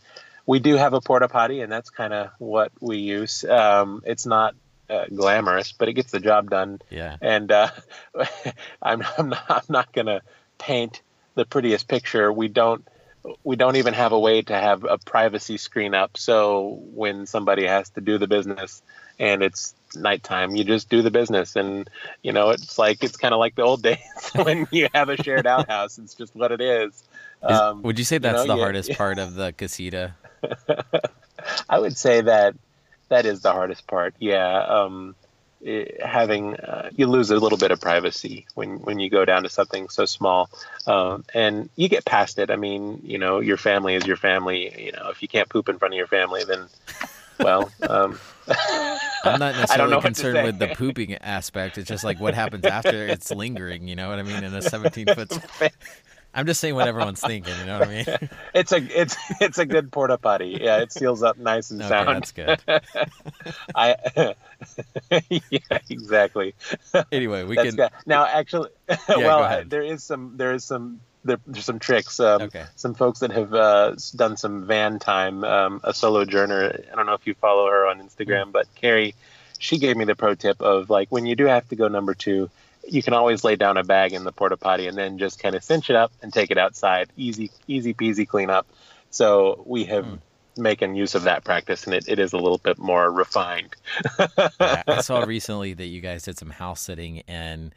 we do have a porta potty, and that's kind of what we use. Um, it's not uh, glamorous, but it gets the job done. Yeah. And uh, I'm I'm not, I'm not gonna paint the prettiest picture. We don't we don't even have a way to have a privacy screen up. So when somebody has to do the business and it's nighttime, you just do the business. And, you know, it's like, it's kind of like the old days when you have a shared outhouse. It's just what it is. is um, would you say that's you know, the yeah, hardest yeah. part of the casita? I would say that that is the hardest part. Yeah. Um, having uh, you lose a little bit of privacy when when you go down to something so small um, and you get past it i mean you know your family is your family you know if you can't poop in front of your family then well um, i'm not necessarily concerned with the pooping aspect it's just like what happens after it's lingering you know what i mean in a 17 foot I'm just saying what everyone's thinking. You know what I mean? it's a it's it's a good porta potty. Yeah, it seals up nice and okay, sound. That's good. I yeah, exactly. Anyway, we that's can good. now actually. Yeah, well, there is some there is some there, there's some tricks. Um, okay. Some folks that have uh, done some van time. Um, a solo journer. I don't know if you follow her on Instagram, mm. but Carrie, she gave me the pro tip of like when you do have to go number two you can always lay down a bag in the porta potty and then just kind of cinch it up and take it outside. Easy, easy peasy cleanup. So we have mm. making use of that practice, and it, it is a little bit more refined. yeah, I saw recently that you guys did some house sitting and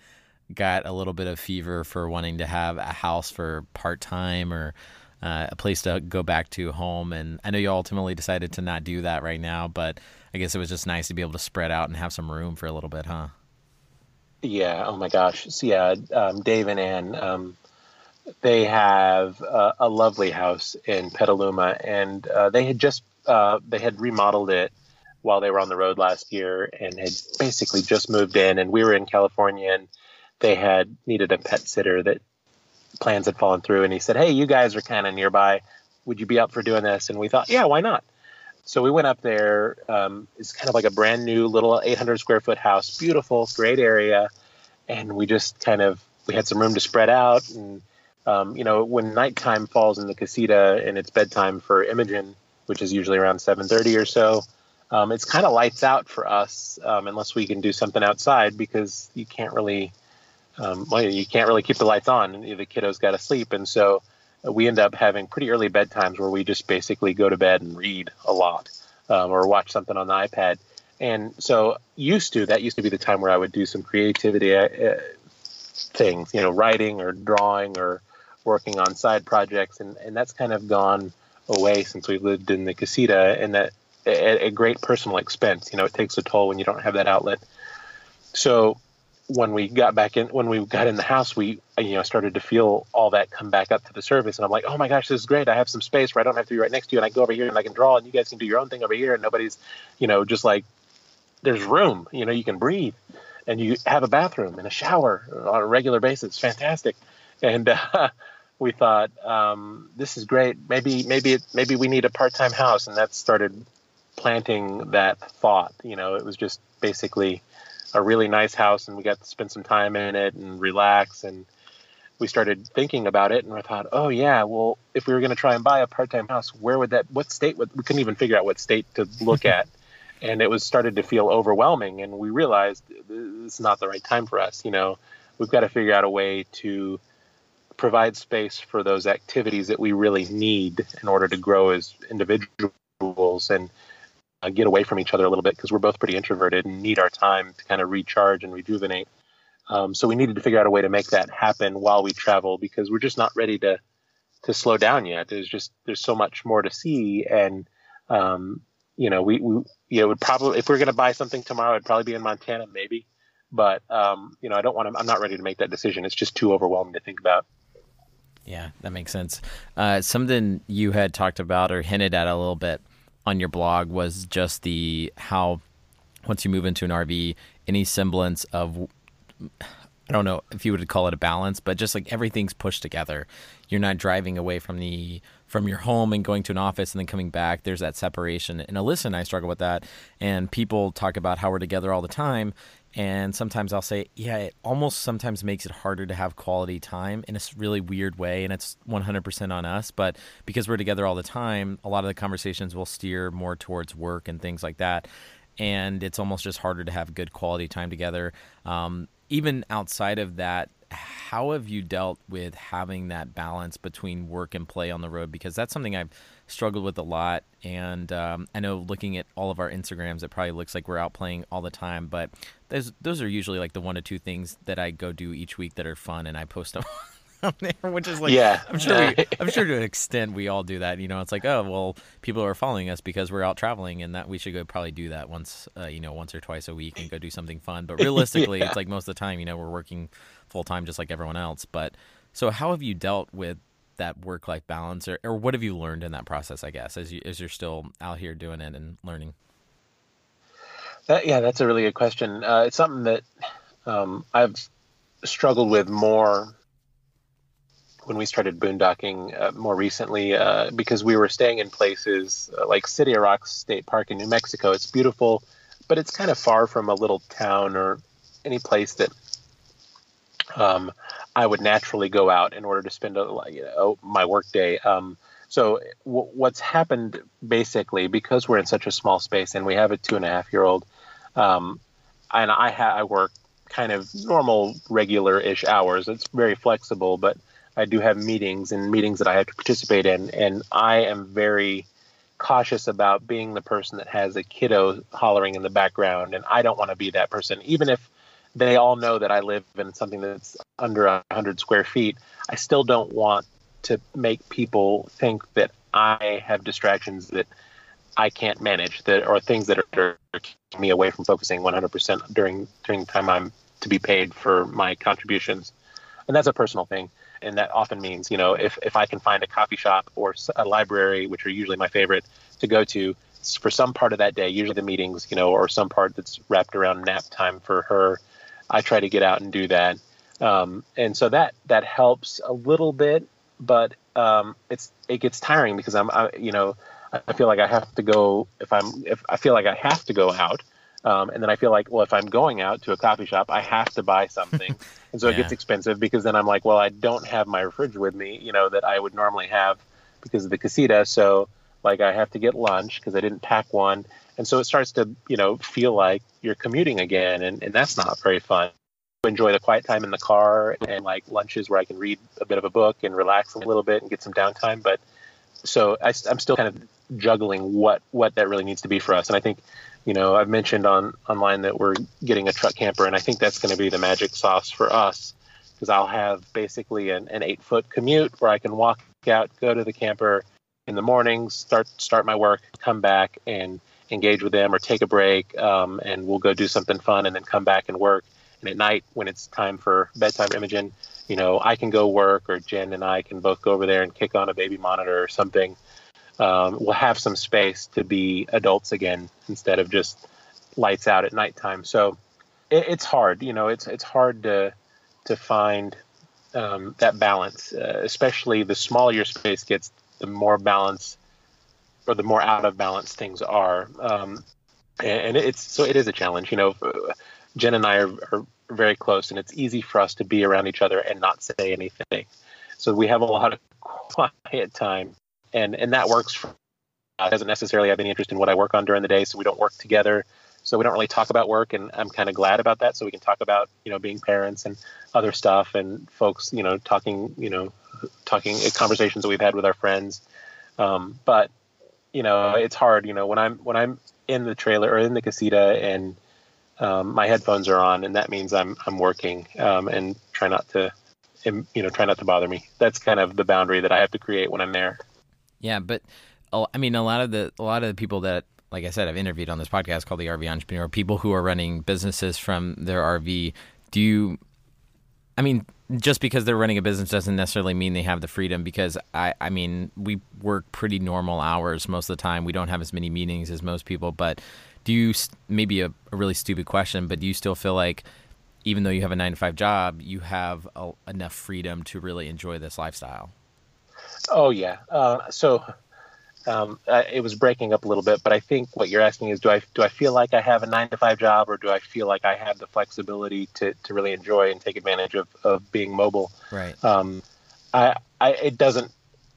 got a little bit of fever for wanting to have a house for part time or uh, a place to go back to home. And I know you ultimately decided to not do that right now, but I guess it was just nice to be able to spread out and have some room for a little bit, huh? Yeah. Oh my gosh. So yeah, um, Dave and Ann, um, they have a, a, lovely house in Petaluma, and uh, they had just uh, they had remodeled it while they were on the road last year, and had basically just moved in. And we were in California, and they had needed a pet sitter that plans had fallen through. And he said, "Hey, you guys are kind of nearby. Would you be up for doing this?" And we thought, "Yeah, why not?" So we went up there. Um, it's kind of like a brand new little 800 square foot house, beautiful, great area, and we just kind of we had some room to spread out. And um, you know, when nighttime falls in the casita and it's bedtime for Imogen, which is usually around 7:30 or so, um, it's kind of lights out for us um, unless we can do something outside because you can't really, um, well, you can't really keep the lights on. The kiddos got to sleep, and so we end up having pretty early bedtimes where we just basically go to bed and read a lot um, or watch something on the iPad. And so, used to that used to be the time where I would do some creativity uh, things, you know, writing or drawing or working on side projects, and and that's kind of gone away since we've lived in the casita, and that at a great personal expense. You know, it takes a toll when you don't have that outlet. So when we got back in when we got in the house we you know started to feel all that come back up to the surface. And i'm like oh my gosh this is great. I have some space where i don't have to be right next to you. And i go over here and i can draw and you guys can do your own thing over here. And nobody's you know just like there's room you know you can breathe and you have a bathroom and a shower on a regular basis. Fantastic. And uh, we thought um, this is great. Maybe maybe it, maybe we need a part-time house. And that started planting that thought. You know it was just basically a really nice house and we got to spend some time in it and relax and we started thinking about it and I thought, oh yeah, well if we were going to try and buy a part-time house, where would that what state would we couldn't even figure out what state to look at. And it was started to feel overwhelming and we realized this is not the right time for us, you know. We've got to figure out a way to provide space for those activities that we really need in order to grow as individuals and uh, get away from each other a little bit because we're both pretty introverted and need our time to kind of recharge and rejuvenate. Um, so we needed to figure out a way to make that happen while we travel because we're just not ready to to slow down yet. There's just there's so much more to see, and um, you know we, we you know would probably if we are going to buy something tomorrow, it'd probably be in Montana maybe, but um, you know I don't want to. I'm not ready to make that decision. It's just too overwhelming to think about. Yeah, that makes sense. Uh, something you had talked about or hinted at a little bit on your blog was just the how once you move into an RV, any semblance of I don't know if you would call it a balance, but just like everything's pushed together. You're not driving away from the from your home and going to an office and then coming back. There's that separation. And Alyssa and I struggle with that. And people talk about how we're together all the time. And sometimes I'll say, yeah, it almost sometimes makes it harder to have quality time in a really weird way. And it's 100% on us. But because we're together all the time, a lot of the conversations will steer more towards work and things like that. And it's almost just harder to have good quality time together. Um, even outside of that, how have you dealt with having that balance between work and play on the road? Because that's something I've struggled with a lot. And um, I know looking at all of our Instagrams, it probably looks like we're out playing all the time. But those those are usually like the one or two things that I go do each week that are fun, and I post them down there, which is like, yeah, I'm sure, we, I'm sure to an extent we all do that. You know, it's like, oh, well, people are following us because we're out traveling, and that we should go probably do that once, uh, you know, once or twice a week and go do something fun. But realistically, yeah. it's like most of the time, you know, we're working full time just like everyone else. But so, how have you dealt with that work life balance, or, or what have you learned in that process? I guess as you as you're still out here doing it and learning. That, yeah, that's a really good question. Uh, it's something that um, I've struggled with more when we started boondocking uh, more recently uh, because we were staying in places uh, like City of Rocks State Park in New Mexico. It's beautiful, but it's kind of far from a little town or any place that um, I would naturally go out in order to spend a, you know, my workday. Um, so w- what's happened basically because we're in such a small space and we have a two and a half year old, um, and I ha- I work kind of normal regular ish hours. It's very flexible, but I do have meetings and meetings that I have to participate in, and I am very cautious about being the person that has a kiddo hollering in the background, and I don't want to be that person, even if they all know that I live in something that's under 100 square feet. I still don't want to make people think that I have distractions that I can't manage that or things that are, are keeping me away from focusing 100% during during the time I'm to be paid for my contributions. And that's a personal thing. And that often means, you know, if, if I can find a coffee shop or a library, which are usually my favorite to go to for some part of that day, usually the meetings, you know, or some part that's wrapped around nap time for her, I try to get out and do that. Um, and so that, that helps a little bit, but um, it's, it gets tiring because I'm, I, you know, I feel like I have to go if I'm if I feel like I have to go out, um, and then I feel like well if I'm going out to a coffee shop I have to buy something, and so yeah. it gets expensive because then I'm like well I don't have my fridge with me you know that I would normally have because of the casita so like I have to get lunch because I didn't pack one, and so it starts to you know feel like you're commuting again, and, and that's not very fun enjoy the quiet time in the car and like lunches where I can read a bit of a book and relax a little bit and get some downtime. But so I, am still kind of juggling what what that really needs to be for us. And I think, you know, I've mentioned on online that we're getting a truck camper, and I think that's going to be the magic sauce for us because I'll have basically an, an eight foot commute where I can walk out, go to the camper in the mornings, start start my work, come back and engage with them or take a break, um, and we'll go do something fun, and then come back and work. And at night, when it's time for bedtime, Imogen, you know, I can go work or Jenn and I can both go over there and kick on a baby monitor or something. Um, we'll have some space to be adults again instead of just lights out at nighttime. So it, it's hard, you know, it's it's hard to to find um, that balance, uh, especially the smaller your space gets, the more balance or the more out of balance things are. Um, and, it's so it is a challenge, you know. Jenn and I are, are very close, and it's easy for us to be around each other and not say anything. So we have a lot of quiet time, and and that works. For, uh, doesn't necessarily have any interest in what I work on during the day, so we don't work together. So we don't really talk about work, and I'm kind of glad about that. So we can talk about you know being parents and other stuff, and folks you know talking you know talking uh, conversations that we've had with our friends. Um, but you know it's hard. You know when I'm when I'm in the trailer or in the casita and um, my headphones are on, and that means I'm I'm working um, and try not to, you know, try not to bother me. That's kind of the boundary that I have to create when I'm there. Yeah, but I mean, a lot of the a lot of the people that, like I said, I've interviewed on this podcast called the RV Entrepreneur, people who are running businesses from their RV. Do you? I mean, just because they're running a business doesn't necessarily mean they have the freedom because I, I mean we work pretty normal hours most of the time we don't have as many meetings as most people but do you maybe a, a, really stupid question, but do you still feel like even though you have a nine to five job, you have a, enough freedom to really enjoy this lifestyle? Oh yeah. Uh, so um, it was breaking up a little bit, but I think what you're asking is, do I do I feel like I have a nine to five job, or do I feel like I have the flexibility to, to really enjoy and take advantage of, of being mobile? Right. Um, I, I it doesn't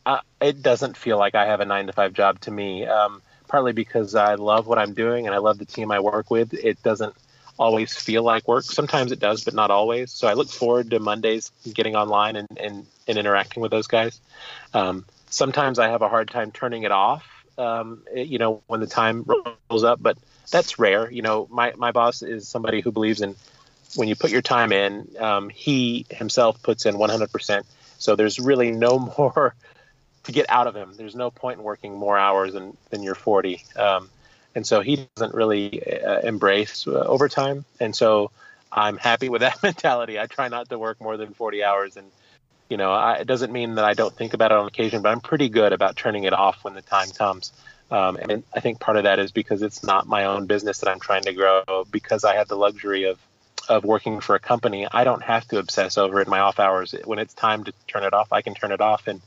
uh, it doesn't feel like I have a nine to five job to me. Um, partly because I love what I'm doing and I love the team I work with. It doesn't always feel like work. Sometimes it does, but not always. So I look forward to Mondays getting online and, and, and interacting with those guys. Um, sometimes I have a hard time turning it off, um, it, you know, when the time rolls up, but that's rare. You know, my, my boss is somebody who believes in when you put your time in, um, he himself puts in 100%. So there's really no more to get out of him. There's no point in working more hours than, than you're 40. Um, and so he doesn't really uh, embrace uh, overtime. And so I'm happy with that mentality. I try not to work more than 40 hours. And, you know, I, it doesn't mean that I don't think about it on occasion, but I'm pretty good about turning it off when the time comes. Um, and I think part of that is because it's not my own business that I'm trying to grow. Because I have the luxury of of working for a company, I don't have to obsess over it in my off hours. When it's time to turn it off, I can turn it off. And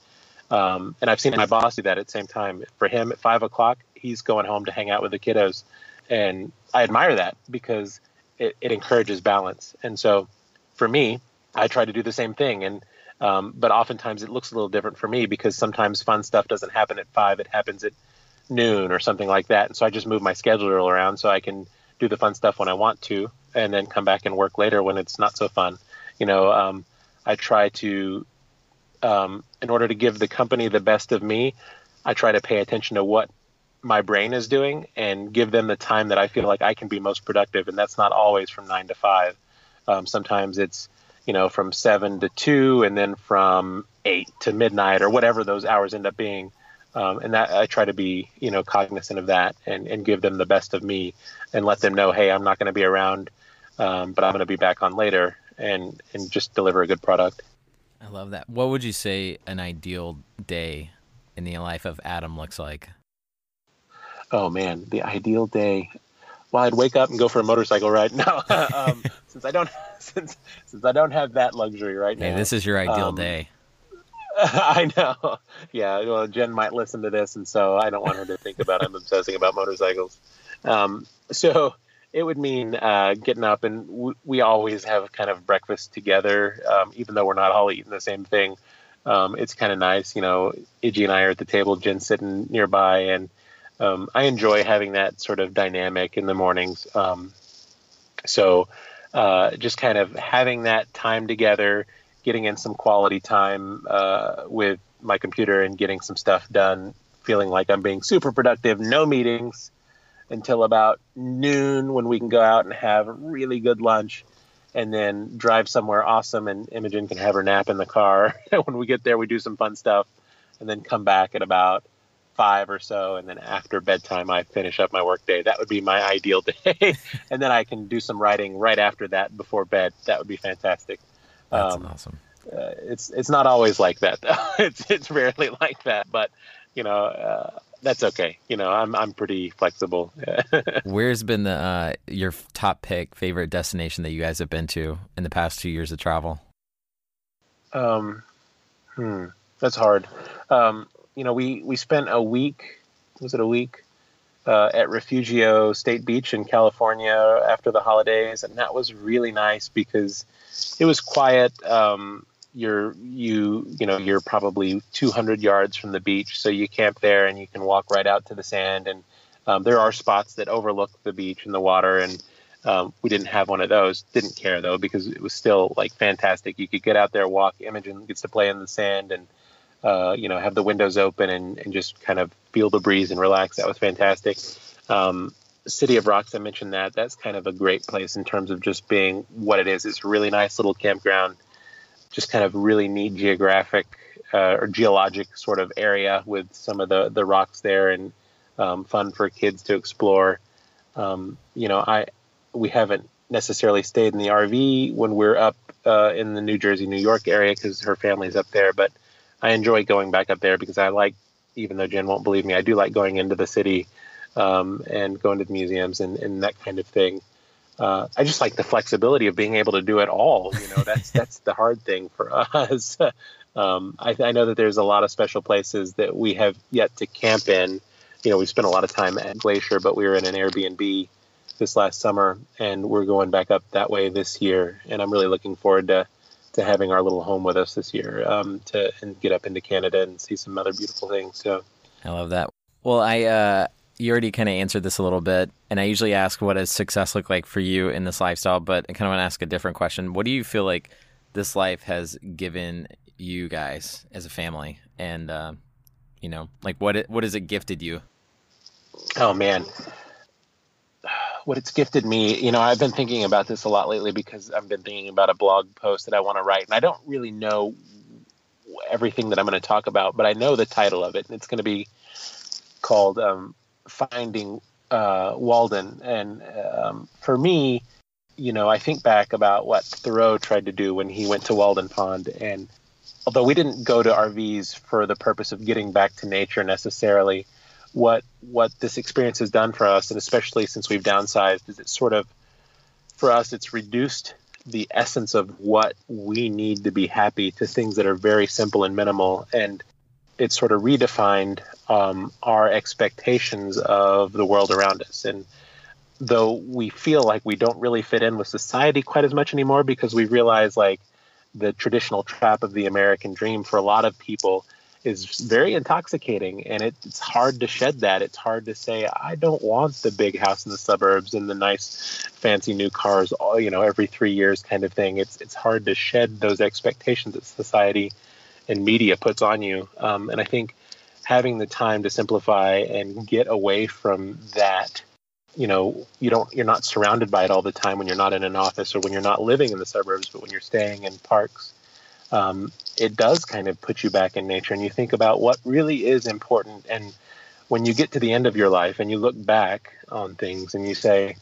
um, and I've seen my boss do that at the same time. For him, at five o'clock, he's going home to hang out with the kiddos, and I admire that because it, it encourages balance. And so, for me, I try to do the same thing. And um, but oftentimes it looks a little different for me because sometimes fun stuff doesn't happen at five; it happens at noon or something like that. And so I just move my schedule around so I can do the fun stuff when I want to, and then come back and work later when it's not so fun. You know, um, I try to, um, in order to give the company the best of me, I try to pay attention to what my brain is doing and give them the time that I feel like I can be most productive. And that's not always from nine to five. Um, sometimes it's, you know, from seven to two, and then from eight to midnight, or whatever those hours end up being. Um, and that I try to be, you know, cognizant of that and, and give them the best of me and let them know, hey, I'm not going to be around, um, but I'm going to be back on later and, and just deliver a good product. I love that. What would you say an ideal day in the life of Adam looks like? Oh man, the ideal day. Well, I'd wake up and go for a motorcycle ride. No, um, since I don't, since since I don't have that luxury right hey, now. This is your ideal um, day. I know. Yeah, well, Jenn might listen to this, and so I don't want her to think about I'm obsessing about motorcycles. Um, so it would mean uh, getting up, and w- we always have kind of breakfast together, um, even though we're not all eating the same thing. Um, it's kind of nice, you know. Iggy and I are at the table, Jenn sitting nearby, and um, I enjoy having that sort of dynamic in the mornings. Um, so uh, just kind of having that time together getting in some quality time uh, with my computer and getting some stuff done, feeling like I'm being super productive. No meetings until about noon when we can go out and have a really good lunch and then drive somewhere awesome and Imogen can have her nap in the car. when we get there, we do some fun stuff and then come back at about five or so. And then after bedtime, I finish up my workday. That would be my ideal day. and then I can do some writing right after that before bed. That would be fantastic. That's um, awesome. Uh, it's it's not always like that. it's it's rarely like that, but you know uh, that's okay. You know I'm I'm pretty flexible. Where's been the uh, your top pick favorite destination that you guys have been to in the past two years of travel? Um, hmm, that's hard. Um, you know we we spent a week. Was it a week? Uh, at Refugio State Beach in California after the holidays, and that was really nice because it was quiet. Um, you're you you know you're probably 200 yards from the beach, so you camp there and you can walk right out to the sand. And um, there are spots that overlook the beach and the water, and um, we didn't have one of those. Didn't care though because it was still like fantastic. You could get out there, walk. Imogen gets to play in the sand and uh, you know have the windows open and, and just kind of feel the breeze and relax. That was fantastic. Um, City of Rocks, I mentioned that. That's kind of a great place in terms of just being what it is. It's a really nice little campground, just kind of really neat geographic uh, or geologic sort of area with some of the, the rocks there and um, fun for kids to explore. Um, you know, I we haven't necessarily stayed in the RV when we're up uh, in the New Jersey, New York area because her family's up there. But I enjoy going back up there because I like, even though Jenn won't believe me, I do like going into the city um, and going to the museums and, and that kind of thing. Uh, I just like the flexibility of being able to do it all. You know, that's that's the hard thing for us. um, I, I, know that there's a lot of special places that we have yet to camp in. You know, we spent a lot of time at Glacier, but we were in an Airbnb this last summer, and we're going back up that way this year. And I'm really looking forward to to having our little home with us this year um, to and get up into Canada and see some other beautiful things. So I love that. Well, I uh, you already kind of answered this a little bit, and I usually ask what does success look like for you in this lifestyle, but I kind of want to ask a different question. What do you feel like this life has given you guys as a family, and uh, you know, like what it, what has it gifted you? Oh man, what it's gifted me, you know, I've been thinking about this a lot lately because I've been thinking about a blog post that I want to write, and I don't really know everything that I'm going to talk about, but I know the title of it. and It's going to be called um, Finding uh, Walden. And um, for me, you know, I think back about what Thoreau tried to do when he went to Walden Pond. And although we didn't go to RVs for the purpose of getting back to nature necessarily, what what this experience has done for us, and especially since we've downsized, is it sort of for us it's reduced the essence of what we need to be happy to things that are very simple and minimal, and it sort of redefined um, our expectations of the world around us. And though we feel like we don't really fit in with society quite as much anymore because we realize like the traditional trap of the American dream for a lot of people is very intoxicating and it, it's hard to shed that. It's hard to say i don't want the big house in the suburbs and the nice fancy new cars all you know every three years kind of thing. It's it's hard to shed those expectations that society and media puts on you. Um, and i think having the time to simplify and get away from that you know you don't you're not surrounded by it all the time when you're not in an office or when you're not living in the suburbs but when you're staying in parks um, it does kind of put you back in nature and you think about what really is important. And when you get to the end of your life and you look back on things and you say,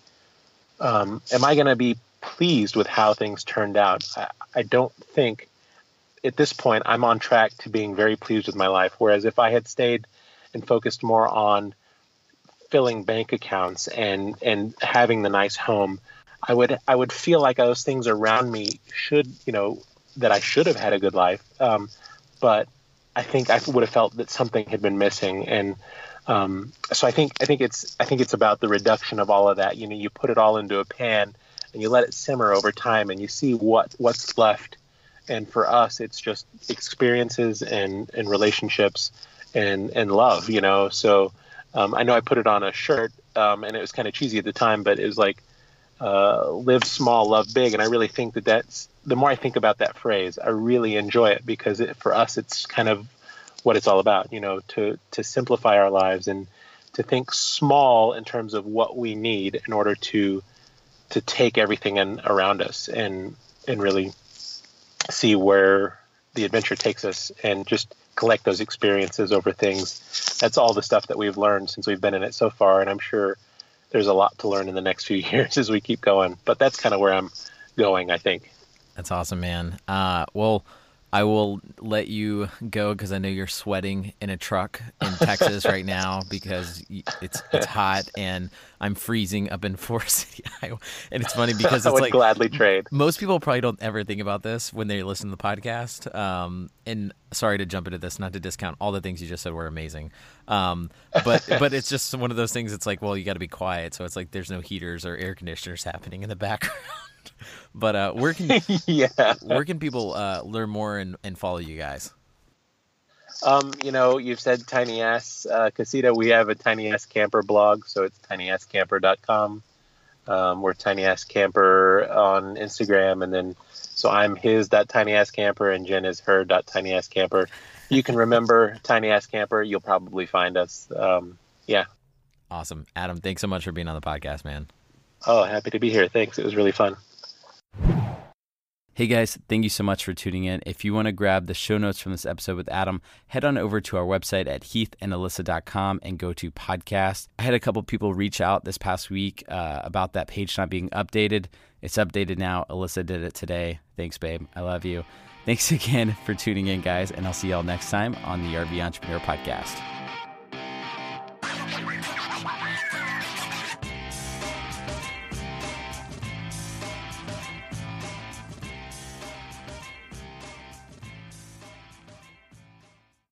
um, Am I going to be pleased with how things turned out? I, I don't think at this point I'm on track to being very pleased with my life. Whereas if I had stayed and focused more on filling bank accounts and and having the nice home, I would I would feel like those things around me should you know that I should have had a good life. Um, but I think I would have felt that something had been missing, and um, so I think I think it's I think it's about the reduction of all of that. You know, you put it all into a pan and you let it simmer over time, and you see what what's left. And for us, it's just experiences and and relationships and and love. You know, so um, I know I put it on a shirt, um, and it was kind of cheesy at the time, but it was like uh, live small, love big. And I really think that that's the more I think about that phrase, I really enjoy it because it, for us, it's kind of what it's all about, you know, to, to simplify our lives and to think small in terms of what we need in order to, to take everything in around us and, and really see where the adventure takes us and just collect those experiences over things. That's all the stuff that we've learned since we've been in it so far. And I'm sure there's a lot to learn in the next few years as we keep going. But that's kind of where I'm going, I think. That's awesome, man. Uh, well, I will let you go because I know you're sweating in a truck in Texas right now because it's it's hot and I'm freezing up in Forest City, Iowa. And it's funny because it's I would like gladly trade. Most people probably don't ever think about this when they listen to the podcast. Um, and sorry to jump into this, not to discount all the things you just said were amazing. Um, but but it's just one of those things. It's like, well, you got to be quiet. So it's like there's no heaters or air conditioners happening in the background. but uh, where can yeah where can people uh, learn more and, and follow you guys? Um, you know, you've said Tiny Ass uh, Casita. We have a Tiny Ass Camper blog, so it's tinyasscamper.com. Um, we're Tiny Ass Camper on Instagram, and then so I'm his that tiny ass camper, and Jenn is her dot tiny ass camper. You can remember Tiny Ass Camper. You'll probably find us. Um, yeah. Awesome, Adam. Thanks so much for being on the podcast, man. Oh, happy to be here. Thanks. It was really fun. Hey guys, thank you so much for tuning in. If you want to grab the show notes from this episode with Adam, head on over to our website at heathandalyssa.com and go to podcast. I had a couple people reach out this past week uh, about that page not being updated. It's updated now. Alyssa did it today. Thanks, babe. I love you. Thanks again for tuning in, guys, and I'll see y'all next time on the RV Entrepreneur Podcast.